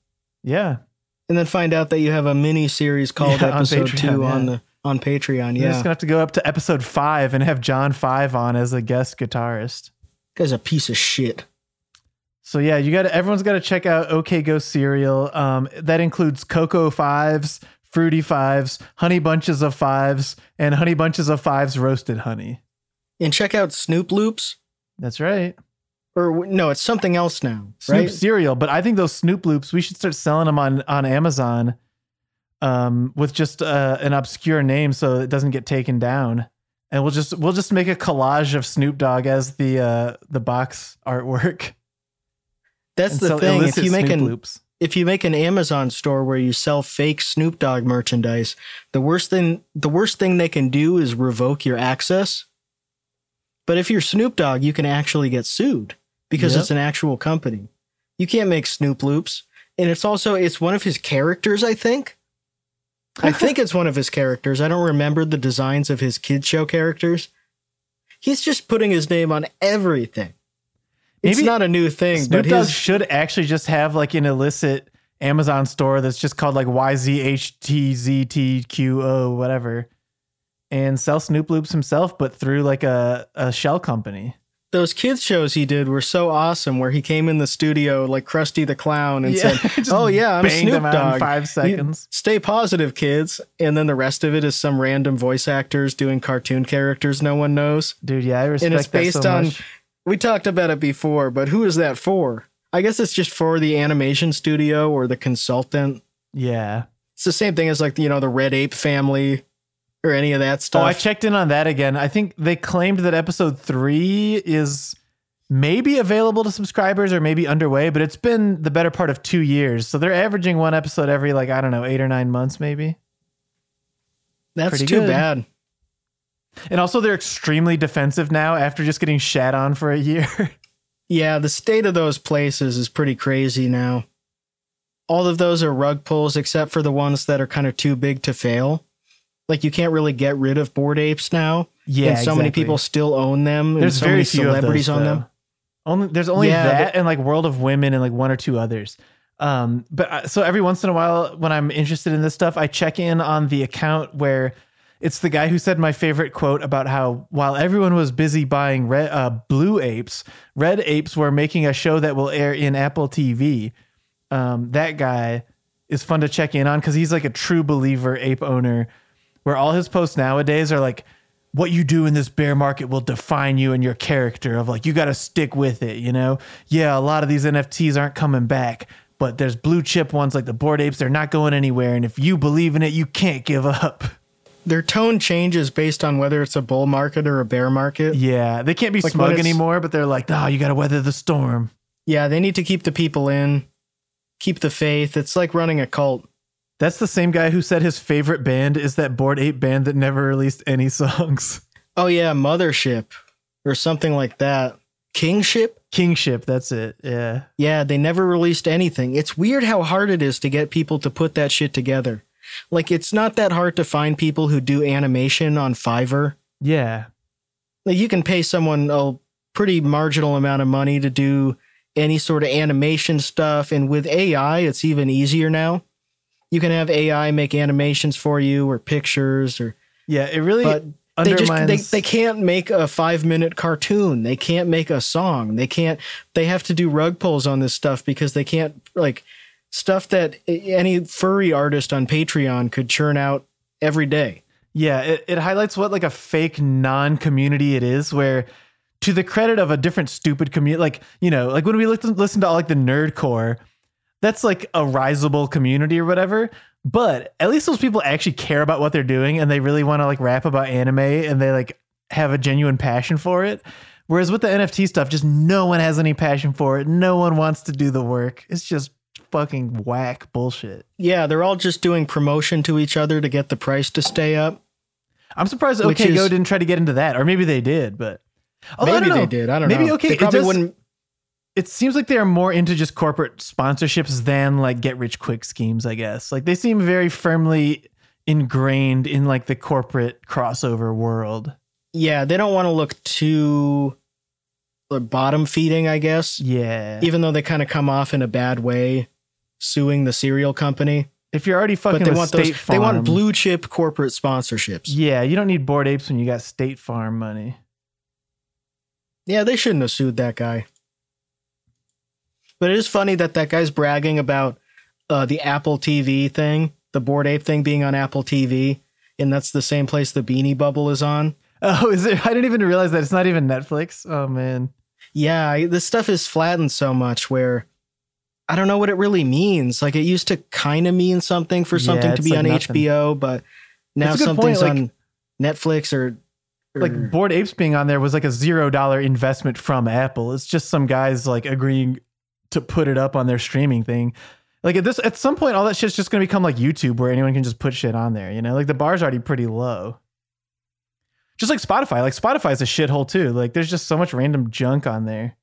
Yeah, and then find out that you have a mini series called Yeah, episode Patreon, two on the on Patreon. Yeah, You're just gonna have to go up to episode five and have John Five on as a guest guitarist. Guy's a piece of shit. So yeah, you got to everyone's got to check out OK Go cereal. Um, that includes Cocoa Fives, Fruity Fives, Honey Bunches of Fives, and Honey Bunches of Fives roasted honey. And check out Snoop Loops, That's right. or no, it's something else now, Snoop right? cereal, but I think those Snoop loops we should start selling them on on Amazon, um, with just uh, an obscure name so it doesn't get taken down, and we'll just we'll just make a collage of Snoop Dogg as the uh, the box artwork. That's and the sell thing. If you make Snoop an loops. if you make an Amazon store where you sell fake Snoop Dogg merchandise, the worst thing the worst thing they can do is revoke your access. But if you're Snoop Dogg, you can actually get sued because Yep. it's an actual company. You can't make Snoop loops, and it's also it's one of his characters, I think. I think it's one of his characters. I don't remember the designs of his kid show characters. He's just putting his name on everything. It's Maybe not a new thing, Snoop but Dogg his should actually just have like an illicit Amazon store that's just called like YZHTZTQO whatever, and sell Snoop loops himself, but through like a a shell company. Those kids shows he did were so awesome where he came in the studio like Krusty the Clown and said, "Oh yeah, I'm Snoop them out in Dogg. five You- seconds. stay positive, kids." And then the rest of it is some random voice actors doing cartoon characters no one knows. Dude, yeah, I respect that. And it's based so on much. we talked about it before, but who is that for? I guess it's just for the animation studio or the consultant. Yeah. It's the same thing as like you know the Red Ape family or any of that stuff. Oh, I checked in on that again. I think they claimed that episode three is maybe available to subscribers or maybe underway, but it's been the better part of two years. So they're averaging one episode every like I don't know eight or nine months maybe. That's pretty too good. bad. And also, they're extremely defensive now after just getting shat on for a year. Yeah, the state of those places is pretty crazy now. All of those are rug pulls except for the ones that are kind of too big to fail. Like you can't really get rid of bored apes now. yeah, and so many people still own them. and There's so very few celebrities those, on though. them. Only there's only Yeah, that and like World of Women and like one or two others. Um, but I- so every once in a while, when I'm interested in this stuff, I check in on the account where it's the guy who said my favorite quote about how while everyone was busy buying red, uh, blue apes, red apes were making a show that will air in Apple TV. Um, that guy is fun to check in on because he's like a true believer ape owner, where all his posts nowadays are like, what you do in this bear market will define you and your character of like you got to stick with it you know yeah a lot of these nfts aren't coming back but there's blue chip ones like the bored apes they're not going anywhere and if you believe in it you can't give up Their tone changes based on whether it's a bull market or a bear market. yeah they can't be Like smug anymore but they're like nah you got to weather the storm Yeah, they need to keep the people in, keep the faith. It's like running a cult. That's the same guy who said his favorite band is that bored ape band that never released any songs Oh yeah, mothership or something like that. Kingship? kingship that's it yeah Yeah, they never released anything. It's weird how hard it is to get people to put that shit together. Like it's not that hard to find people who do animation on Fiverr. yeah Like you can pay someone a pretty marginal amount of money to do any sort of animation stuff and with AI it's even easier now. You can have AI make animations for you or pictures or yeah it really but they just they, undermines they can't make a five minute cartoon. They can't make a song. They can't they have to do rug pulls on this stuff because they can't like stuff that any furry artist on patreon could churn out every day. Yeah, it, it highlights what like a fake non-community it is where to the credit of a different stupid community like, you know, like when we listen, listen to all like the nerdcore, that's like a risable community or whatever. But at least those people actually care about what they're doing and they really want to like rap about anime and they like have a genuine passion for it. Whereas with the NFT stuff, just no one has any passion for it. No one wants to do the work. It's just fucking whack bullshit. yeah they're all just doing promotion to each other to get the price to stay up I'm surprised OK Go is- didn't try to get into that, or maybe they did, but Although, I maybe they did i don't Maybe know Maybe okay, they probably does- wouldn't It seems like they are more into just corporate sponsorships than like get rich quick schemes. I guess like they seem very firmly ingrained in like the corporate crossover world. yeah they don't want to look too bottom feeding, I guess. Yeah. Even though they kind of come off in a bad way, suing the cereal company. if you're already fucking But they want State those. Farm, They want blue chip corporate sponsorships. Yeah, you don't need bored apes when you got State Farm money. Yeah, they shouldn't have sued that guy. But it is funny that that guy's bragging about uh, the Apple TV thing, the bored ape thing being on Apple TV, and that's the same place the Beanie Bubble is on. Oh, is it? I didn't even realize that it's not even Netflix. Oh man. Yeah, I- this stuff is flattened so much where I don't know what it really means. Like it used to kind of mean something for Yeah, something to be like on nothing. HBO, but now That's a good something's point, on Netflix or, or Like bored apes being on there was like a zero dollar investment from Apple. It's just some guys like agreeing to put it up on their streaming thing. Like at this, at some point, all that shit's just gonna become like YouTube, where anyone can just put shit on there. You know, like the bar's already pretty low. Just like Spotify, like Spotify's a shithole too. Like there's just so much random junk on there.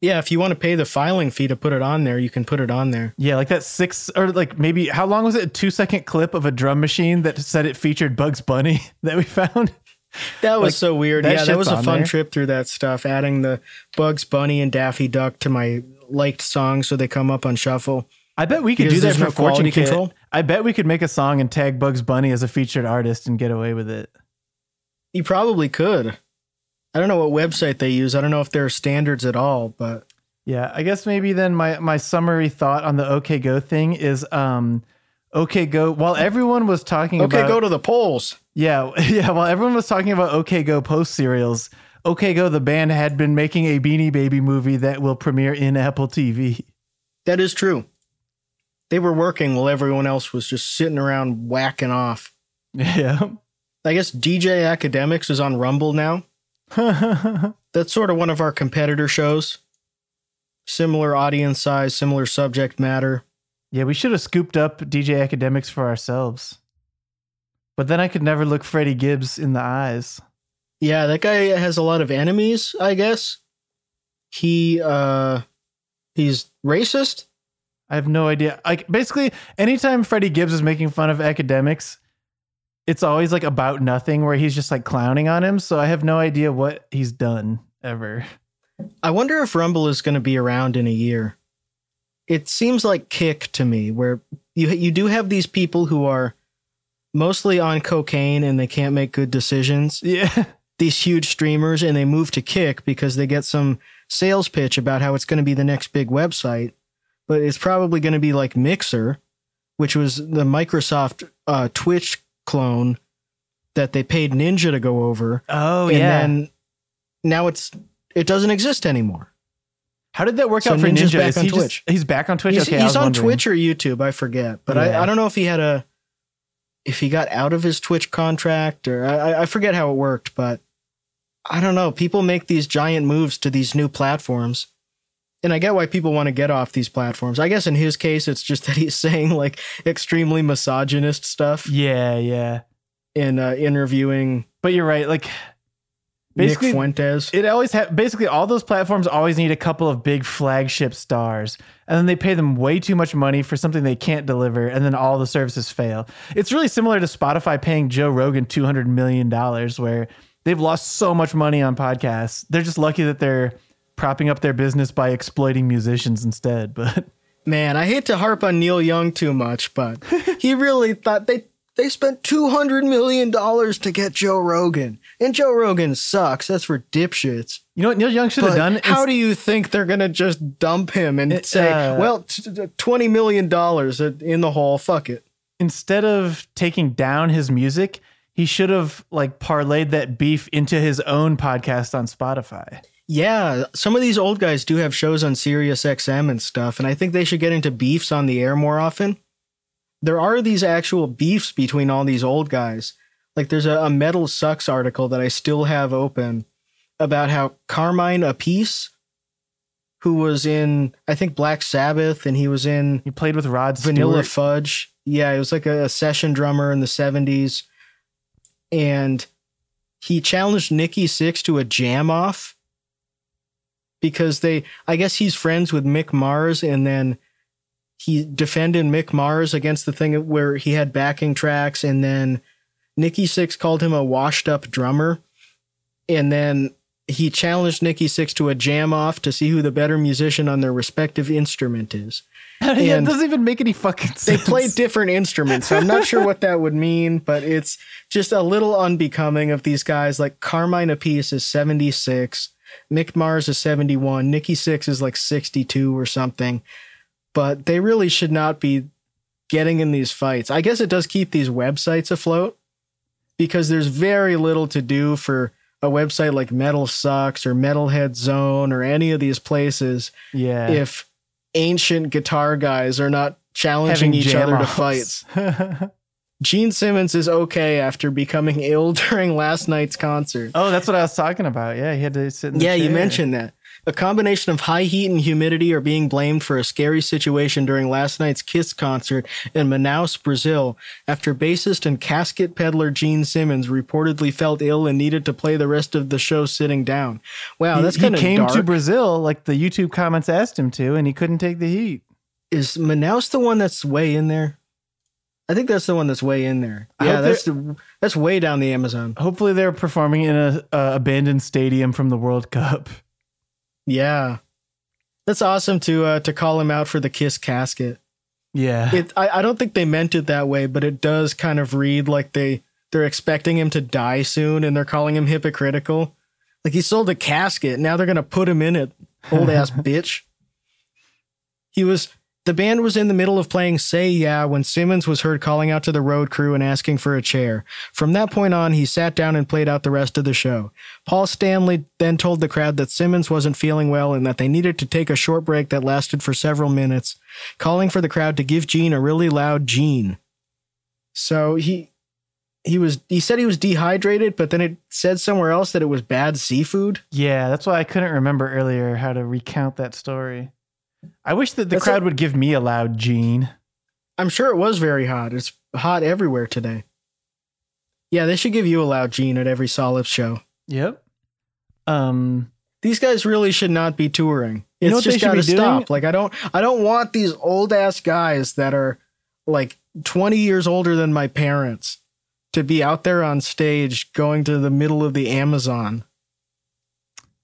yeah, if you want to pay the filing fee to put it on there, you can put it on there. Yeah, like that six or like maybe how long was it? A two second clip of a drum machine that said it featured Bugs Bunny that we found. That was Like, so weird. that yeah, that was a fun there. trip through that stuff, adding the Bugs Bunny and Daffy Duck to my liked songs so they come up on shuffle. I bet we could do that for no Fortune Kit. control? I bet we could make a song and tag Bugs Bunny as a featured artist and get away with it. You probably could. I don't know what website they use. I don't know if there are standards at all, but Yeah, I guess maybe then my my summary thought on the OK Go thing is um OK Go while everyone was talking okay, about go to the polls. Yeah, yeah, while everyone was talking about OK Go post cereals, OK Go the band had been making a Beanie Baby movie that will premiere in Apple TV. That is true. They were working while everyone else was just sitting around whacking off. Yeah. I guess DJ Akademiks is on Rumble now. That's sort of one of our competitor shows. Similar audience size, similar subject matter. yeah, we should have scooped up DJ Akademiks for ourselves. But then I could never look Freddie Gibbs in the eyes. Yeah, that guy has a lot of enemies, I guess. He uh he's racist. I have no idea. Like basically, anytime Freddie Gibbs is making fun of Akademiks, it's always like about nothing where he's just like clowning on him. So I have no idea what he's done ever. I wonder if Rumble is going to be around in a year. It seems like Kick to me, where you you do have these people who are mostly on cocaine and they can't make good decisions. Yeah. These huge streamers and they move to Kick because they get some sales pitch about how it's going to be the next big website, but it's probably going to be like Mixer, which was the Microsoft uh, Twitch clone that they paid Ninja to go over, Oh and yeah. then now it's it doesn't exist anymore. How did that work So out for Ninja's Ninja? back Is on he just he's back on Twitch? He's, okay, he's on wondering. Twitch or YouTube, I forget. But Yeah. I, I don't know if he had a if he got out of his Twitch contract or I, I- forget how it worked, but I don't know. People make these giant moves to these new platforms. And I get why people want to get off these platforms. I guess in his case, it's just that he's saying like extremely misogynist stuff Yeah, yeah. in uh, interviewing But you're right. Like basically, Nick Fuentes. it always ha- basically all those platforms always need a couple of big flagship stars and then they pay them way too much money for something they can't deliver and then all the services fail it's really similar to spotify paying joe rogan 200 million dollars where they've lost so much money on podcasts they're just lucky that they're propping up their business by exploiting musicians instead but Man, I hate to harp on Neil Young too much, but he really thought they they spent two hundred million dollars to get Joe Rogan, and Joe Rogan sucks. That's for dipshits. you know what neil young should have done how do you think they're gonna just dump him and It, say, uh, "Well, t- t- twenty million dollars in the hole, fuck it"? instead of taking down his music he should have like parlayed that beef into his own podcast on spotify Yeah, some of these old guys do have shows on Sirius XM and stuff, and I think they should get into beefs on the air more often. There are these actual beefs between all these old guys. Like there's a, a Metal Sucks article that I still have open about how Carmine Appice, who was in I think Black Sabbath and he was in He played with Rod Vanilla Stewart. Fudge. Yeah, he was like a, a session drummer in the 70s. And he challenged Nikki Sixx to a jam off because they, I guess he's friends with Mick Mars. And then he defended Mick Mars against the thing where he had backing tracks. And then Nikki Sixx called him a washed up drummer. And then he challenged Nikki Sixx to a jam off to see who the better musician on their respective instrument is. yeah, it doesn't even make any fucking sense. They play different instruments, so I'm not sure what that would mean, but it's just a little unbecoming of these guys. Like Carmine Appice is 76, Mick Mars is 71, Nikki Sixx is like 62 or something. But they really should not be getting in these fights. I guess it does keep these websites afloat because there's very little to do for a website like Metal Sucks or Metalhead Zone or any of these places yeah. if ancient guitar guys are not challenging Having each other to fights. Gene Simmons is okay after becoming ill during last night's concert. oh, that's what I was talking about. Yeah, he had to sit in the yeah, you mentioned that. A combination of high heat and humidity are being blamed for a scary situation during last night's Kiss concert in Manaus, Brazil, after bassist and casket peddler Gene Simmons reportedly felt ill and needed to play the rest of the show sitting down. Wow, that's kind of came dark. to Brazil like the YouTube comments asked him to, and he couldn't take the heat. is Manaus the one that's way in there? I think that's the one that's way in there. Yeah, that's the, that's way down the Amazon. Hopefully, they're performing in a, a abandoned stadium from the World Cup. Yeah, that's awesome to uh, to call him out for the Kiss casket. Yeah, It I, I don't think they meant it that way, but it does kind of read like they they're expecting him to die soon, and they're calling him hypocritical. Like he sold a casket, now they're gonna put him in it. Old ass bitch. He was the band was in the middle of playing Say Yeah when Simmons was heard calling out to the road crew and asking for a chair. From that point on, he sat down and played out the rest of the show. Paul Stanley then told the crowd that Simmons wasn't feeling well and that they needed to take a short break that lasted for several minutes, calling for the crowd to give Gene a really loud Gene. So he he was he said he was dehydrated, but then it said somewhere else that it was bad seafood. yeah. That's why I couldn't remember earlier how to recount that story. I wish that the That's crowd would give me a loud Gene. I'm sure it was very hot. It's hot everywhere today. Yeah, they should give you a loud Gene at every Solips show. Yep. Um. These guys really should not be touring. You It's just got to stop. Like I don't I don't want these old ass guys that are like 20 years older than my parents to be out there on stage going to the middle of the Amazon.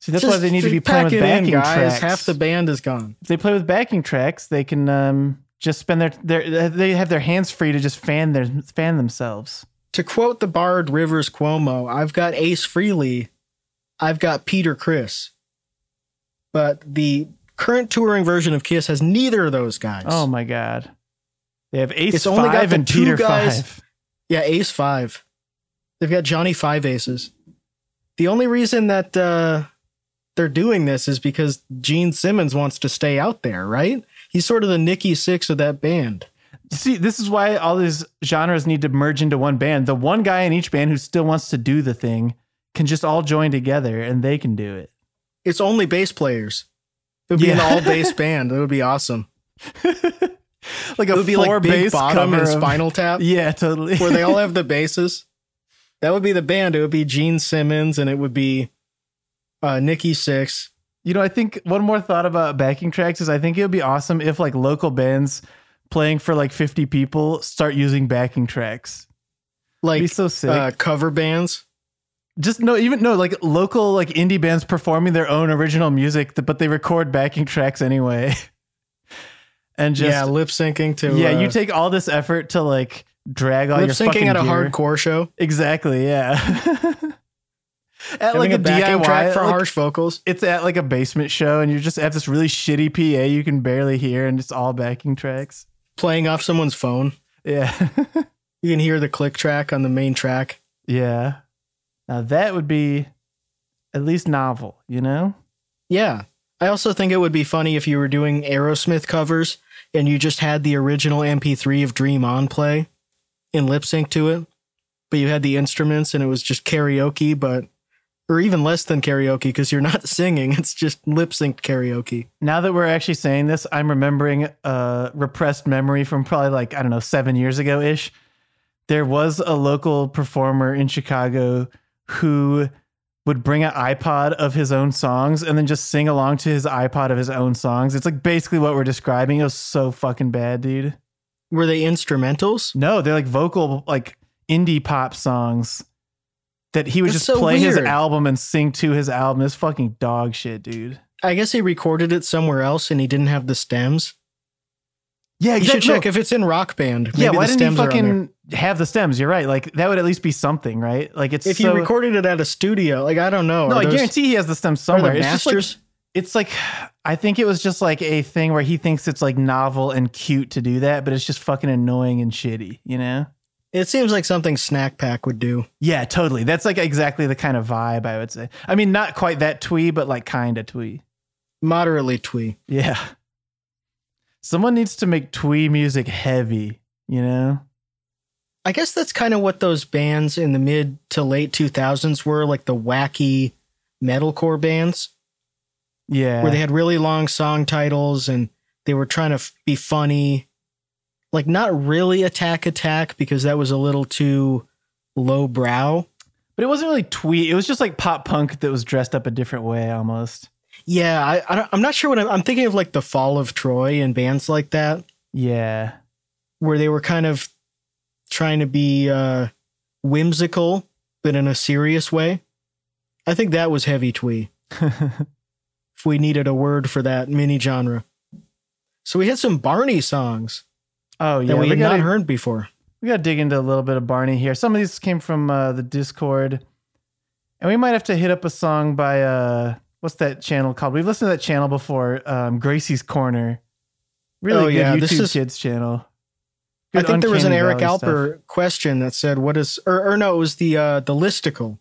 See, that's Just- why they need to be playing with it in, backing guys. tracks. Half the band is gone. if they play with backing tracks, they can um just spend their their they have their hands free to just fan their fan themselves. To quote the bard Rivers Cuomo, I've got Ace Frehley, I've got Peter Criss. But the current touring version of Kiss has neither of those guys. Oh my god. They have Ace It's only got and Peter guys- Five. Yeah, Ace Five. They've got Johnny Five Aces. The only reason that uh, they're doing this is because Gene Simmons wants to stay out there, right? He's sort of the Nikki Sixx of that band. See, this is why all these genres need to merge into one band. The one guy in each band who still wants to do the thing can just all join together and they can do it. It's only bass players. It would be an all bass band. It would be awesome. like It a would be four like Big bass Bottom and of- Spinal Tap, Yeah, totally. where they all have the basses. That would be the band. It would be Gene Simmons and it would be uh, Nikki Sixx. You know, I think one more thought about backing tracks is I think it would be awesome if like local bands playing for like 50 people start using backing tracks. Like It'd be so sick. uh, cover bands. Just no, even no, like local like indie bands performing their own original music, but they record backing tracks anyway. and just yeah, lip syncing to yeah, uh, you take all this effort to like drag all lip your syncing at a gear. hardcore show. Exactly, yeah. at like a, a DIY track for like, harsh vocals. It's at like a basement show, and you just have this really shitty PA you can barely hear, and it's all backing tracks. playing off someone's phone. Yeah, You can hear the click track on the main track. yeah. Now that would be at least novel, you know? Yeah. I also think it would be funny if you were doing Aerosmith covers and you just had the original MP3 of Dream On play in lip sync to it, but you had the instruments and it was just karaoke, but or even less than karaoke because you're not singing, it's just lip synced karaoke. Now that we're actually saying this, I'm remembering a repressed memory from probably like, I don't know, seven years ago ish. There was a local performer in Chicago who would bring an iPod of his own songs and then just sing along to his iPod of his own songs. It's like basically what we're describing. It was so fucking bad, dude. Were they instrumentals? No, they're like vocal, like indie pop songs. That he would That's just so play his album and sing to his album. It's fucking dog shit, dude. I guess he recorded it somewhere else and he didn't have the stems. Yeah, You should check if it's in Rock Band. Maybe yeah, why the didn't he stems are on there. fucking have the stems? You're right. Like that would at least be something, right? Like it's If so, you recorded it at a studio, like I don't know. No, I those- guarantee he has the stems somewhere. the It's just like masters? it's like I think it was just like a thing where he thinks it's like novel and cute to do that, but it's just fucking annoying and shitty, you know? It seems like something Snack Pack would do. Yeah, totally. That's like exactly the kind of vibe I would say. I mean, not quite that twee, but like kind of twee. Moderately twee. Yeah. Someone needs to make twee music heavy, you know? I guess that's kind of what those bands in the mid to late 2000s were, like the wacky metalcore bands, Yeah. where they had really long song titles and they were trying to f- be funny. Like, not really Attack Attack because that was a little too low brow. but it wasn't really twee. It was just like pop punk that was dressed up a different way almost. Yeah, I, I don't, I'm not sure what I'm, I'm thinking of, like the Fall of Troy and bands like that, Yeah. where they were kind of trying to be uh, whimsical, but in a serious way. I think that was heavy twee. if we needed a word for that mini genre. So we had some Barney songs oh, yeah. we, had gotta, not heard before. we got to dig into a little bit of Barney here. Some of these came from uh, the Discord. And we might have to hit up a song by, uh, what's that channel called? We've listened to that channel before, um, Gracie's Corner. Really Oh, good yeah, YouTube this is- Kids channel. I think there was an Eric Valley stuff. Alper question that said, "What is?" Or, or no, it was the uh, the listicle.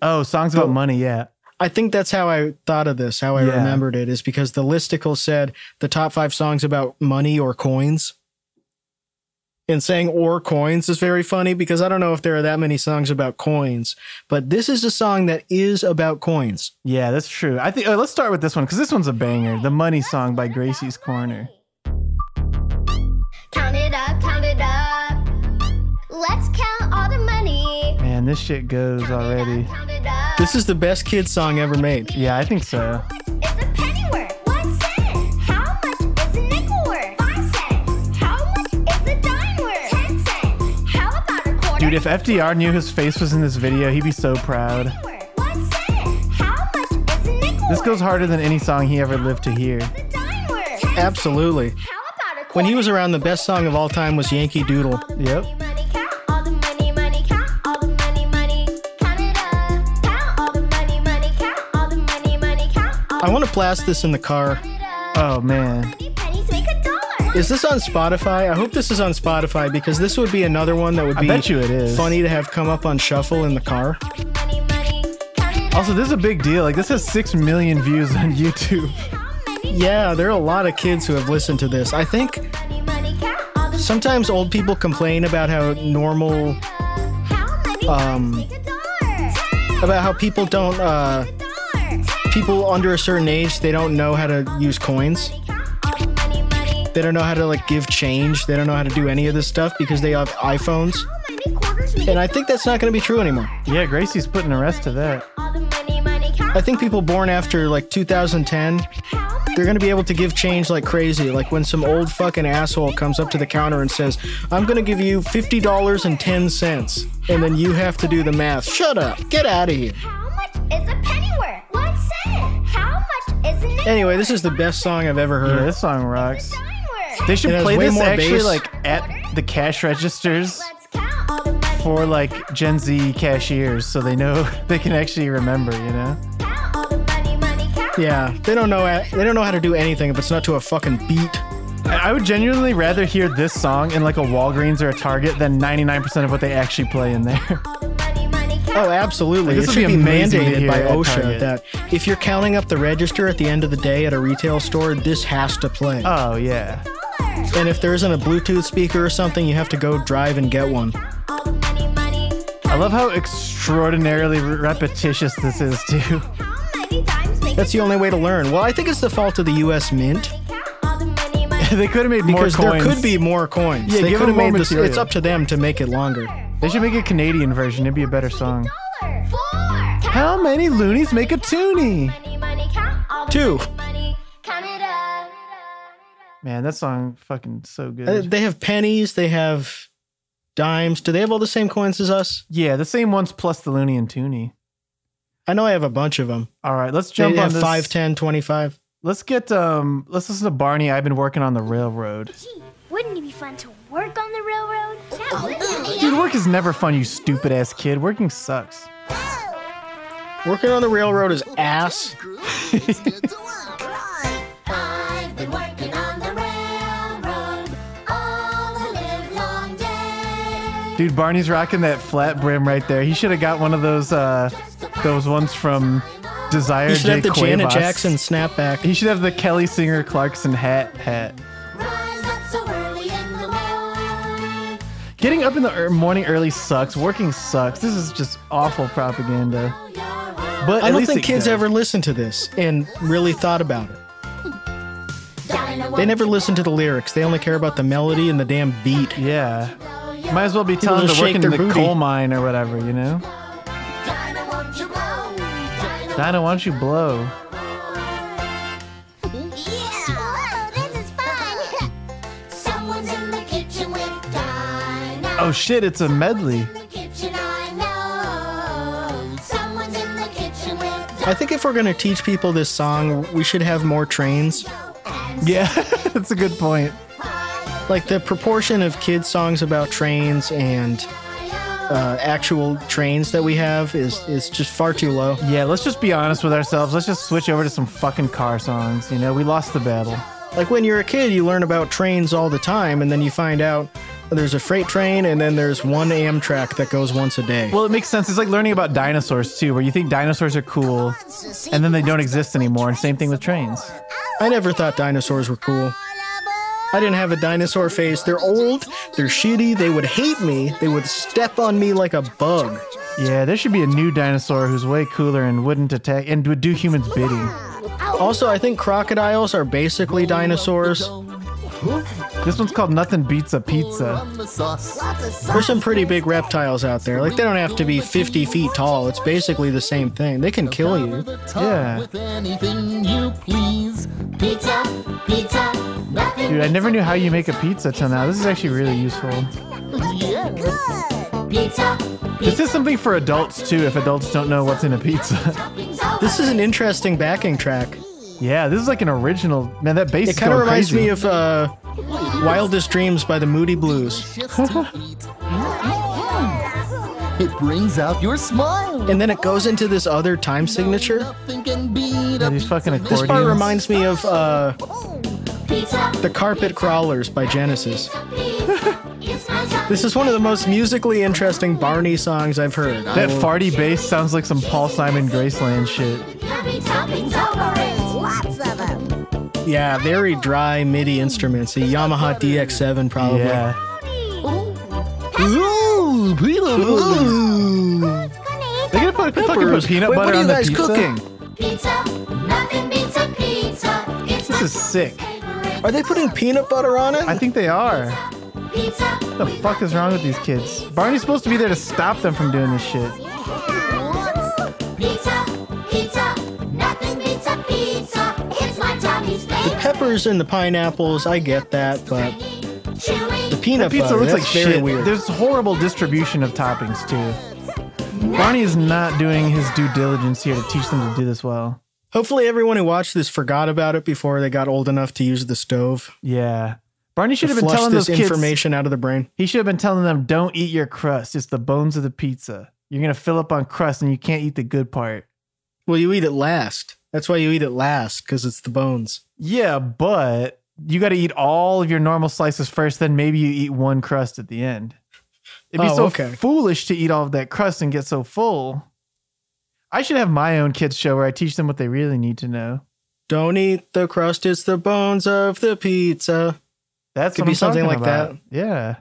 Oh, songs about Oh. money. Yeah. I think that's how I thought of this. How I Yeah. remembered it is because the listicle said the top five songs about money or coins. And saying or coins is very funny because I don't know if there are that many songs about coins, but this is a song that is about coins. Yeah, that's true. I think uh, let's start with this one because this one's a banger. The Money Song by Gracie's Corner. Count it up, count it up. Let's count all the money. Man, this shit goes Count it already. up, count it up. This is the best kids song ever made. Yeah, I think so. Dude, if FDR knew his face was in this video, he'd be so proud. Penny worth. One cent. How much is a nickel This goes harder than any song he ever lived to hear. Is a dime worth? Ten Absolutely. cents. How about a quarter? When he was around, the best song of all time was Yankee Doodle. Yep. money, money, count all the money, money, count all the money, money. Count it up. Count all the money, money, count all the money, money, count all I want to blast this in the car. Oh man. Is this on Spotify? I hope this is on Spotify because this would be another one that would I be bet you it is. funny to have come up on shuffle in the car. Money, money, count it Also, this is a big deal. Like this has six million views on YouTube. Yeah, there are a lot of kids who have listened to this. I think money, money, count all the sometimes old people complain about how normal, Um, pennies make a dollar? about how people don't, uh, Ten. Dollar. Ten. people under a certain age, they don't know how to use coins. They don't know how to like give change. They don't know how to do any of this stuff because they have iPhones. How many quarters make And I think that's not going to be true anymore. Yeah, Gracie's putting a rest to that. all the money, money, count I think people born after like 2010 they're gonna be able to give change like crazy. Like when some old fucking asshole comes up to the counter and says, I'm gonna give you $50.10, and then you have to do the math. Shut up. Get out of here. How much is a penny worth? One cent. How much is Anyway, this is the best song I've ever Yeah, heard. this song rocks. They should play this actually bass. like at the cash registers Let's count all the money. for like Gen Z cashiers so they know they can actually remember, you know? Count all the money, money, count. Yeah, they don't know they don't know how to do anything if it's not to a fucking beat. I would genuinely rather hear this song in like a Walgreens or a Target than 99% of what they actually play in there. All the money, money, count. Oh, absolutely. Like, it this should would be be mandated by OSHA that if you're counting up the register at the end of the day at a retail store, this has to play. Oh, yeah. And if there isn't a Bluetooth speaker or something, you have to go drive and get one. All the money, money. I love how extraordinarily repetitious this is, too. How many times make That's the only way to learn. Well, I think it's the fault of the U.S. Mint count all the money, money. they could have made more because there could be more coins. Yeah, they give could have them more made this. It's up to them to make it longer. They should make a Canadian version. It'd be a better song. Dollar. Four. Count How many loonies make a toonie? money, money, count all the Two. Man, that song fucking so good. Uh, they have pennies. They have dimes. Do they have all the same coins as us? Yeah, the same ones plus the loonie and toonie. I know I have a bunch of them. All right, let's They jump on have this. 5, 10, 25. Let's get um. Let's listen to Barney. I've been working on the railroad. Gee, wouldn't it be fun to work on the railroad? Yeah, wouldn't? Dude, work is never fun, you stupid ass kid. Working sucks. Working on the railroad is ass. Dude, Barney's rocking that flat brim right there. He should have got one of those uh those ones from Desire He should J. have the Janet Jackson snapback. He should have the Kelly Singer Clarkson hat hat. Rise up so early in the morning. Getting up in the morning early sucks. Working sucks. This is just awful propaganda. But I don't think kids does. ever listened to this and really thought about it. They never listen to the lyrics. They only care about the melody and the damn beat. Yeah. Might as well be telling them to work in the booty. coal mine or whatever, you know? Dinah, won't you blow? Dinah, Dinah, why don't you blow? Yeah, this is fun. Someone's in the kitchen with Dinah. Oh shit, it's a medley. In the kitchen, I know. Someone's in the kitchen with I think if we're going to teach people this song, we should have more trains. Yeah, that's a good point. Like the proportion of kids' songs about trains and uh, actual trains that we have is, is just far too low. Yeah, let's just be honest with ourselves. Let's just switch over to some fucking car songs. You know, we lost the battle. Like when you're a kid, you learn about trains all the time, and then you find out there's a freight train and then there's one Amtrak that goes once a day. Well, it makes sense. It's like learning about dinosaurs too, where you think dinosaurs are cool, and then they don't exist anymore. And same thing with trains. I never thought dinosaurs were cool. I didn't have a dinosaur face. They're old, they're shitty, they would hate me, they would step on me like a bug. Yeah, there should be a new dinosaur who's way cooler and wouldn't attack and would do humans bidding. Also, I think crocodiles are basically dinosaurs. This one's called Nothing Beats a Pizza. There's some pretty big reptiles out there. Like, they don't have to be 50 feet tall. It's basically the same thing. They can kill you. Yeah. Dude, I never knew how you make a pizza till now. This is actually really useful. This is something for adults too, if adults don't know what's in a pizza. This is an interesting backing track. Yeah, this is like an original. Man, that bass It is kind of reminds crazy. me of uh, Wildest Dreams by the Moody Blues. Just to eat. It brings out your smile. And then it goes into this other time signature. Nothing can beat Yeah, these fucking This accordions. part reminds me of uh, The Carpet Crawlers by Genesis. pizza. It's my toppings. This is one of the most musically interesting Barney songs I've heard. That farty bass sounds like some Paul Simon Graceland shit. Yeah, very dry MIDI instruments. A Yamaha DX7 probably. Yeah. Ooh, They're gonna put, fucking put Peppers. peanut Wait, butter what are you on the guys pizza. cooking? Pizza, nothing beats a pizza. It's This is sick. Are they putting peanut butter on it? I think they are. Pizza, What the fuck is wrong with these kids? Barney's supposed to be there to stop them from doing this shit. Peppers and the pineapples, I get that, but the peanut That pizza butter, looks that's like very shit. weird. There's horrible distribution of toppings too. Barney is not doing his due diligence here to teach them to do this well. Hopefully, everyone who watched this forgot about it before they got old enough to use the stove. Yeah. Barney should have been telling this those kids. information out of the brain. He should have been telling them, "Don't eat your crust. It's the bones of the pizza. You're gonna fill up on crust, and you can't eat the good part." Well, you eat it last. That's why you eat it last, because it's the bones. Yeah, but you got to eat all of your normal slices first. Then maybe you eat one crust at the end. It'd be Oh, so okay. foolish to eat all of that crust and get so full. I should have my own kids show where I teach them what they really need to know. Don't eat the crust, it's the bones of the pizza. That's Could be I'm something like about. Yeah,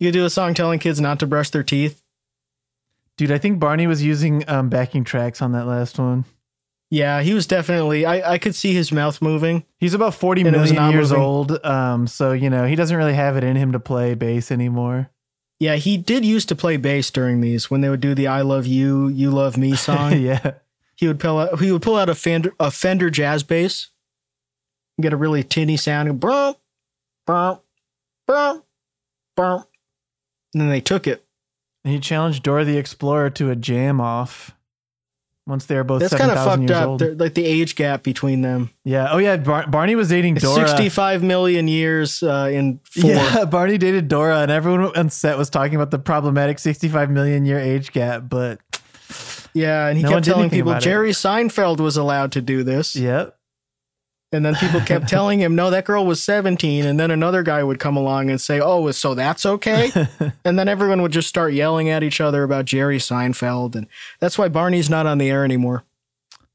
You do a song telling kids not to brush their teeth. dude. I think Barney was using um, backing tracks on that last one. Yeah, he was definitely. I, I could see his mouth moving. He's about forty million years moving. old, um, so you know he doesn't really have it in him to play bass anymore. Yeah, he did used to play bass during these when they would do the "I Love You, You Love Me" song. yeah, He would pull out. He would pull out a Fender, a Fender jazz bass, get a really tinny sound. and Brum, brum, brum, brum, And then they took it. He challenged Dora the Explorer to a jam off. Once they're both That's kind of fucked up. Like the age gap between them. Yeah. Oh yeah. Bar- Barney was dating Dora. 65 million years uh, in four. Yeah, Barney dated Dora, and everyone on set was talking about the problematic 65 million year age gap. But Yeah, and he No kept telling people about it. Jerry Seinfeld was allowed to do this. yep, And then people kept telling him, no, that girl was 17. And then another guy would come along and say, oh, so that's okay? and then everyone would just start yelling at each other about Jerry Seinfeld. And that's why Barney's not on the air anymore.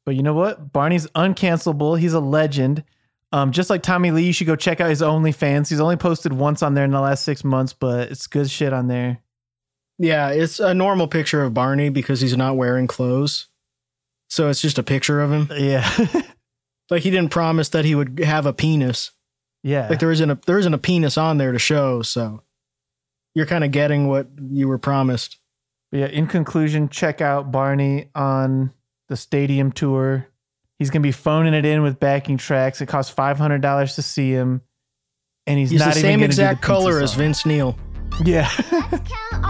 but you know what? Barney's uncancelable. He's a legend. Um, just like Tommy Lee, you should go check out his OnlyFans. He's only posted once on there in the last six months, but it's good shit on there. Yeah, it's a normal picture of Barney because he's not wearing clothes. So it's just a picture of him. Yeah, Like he didn't promise that he would have a penis. yeah. Like there isn't a there isn't a penis on there to show. So you're kind of getting what you were promised. But yeah. In conclusion, check out Barney on the stadium tour. He's gonna be phoning it in with backing tracks. It costs five hundred dollars to see him, and he's, He's not the even same gonna do exact the pizza color as. Vince Neil. Yeah. Cow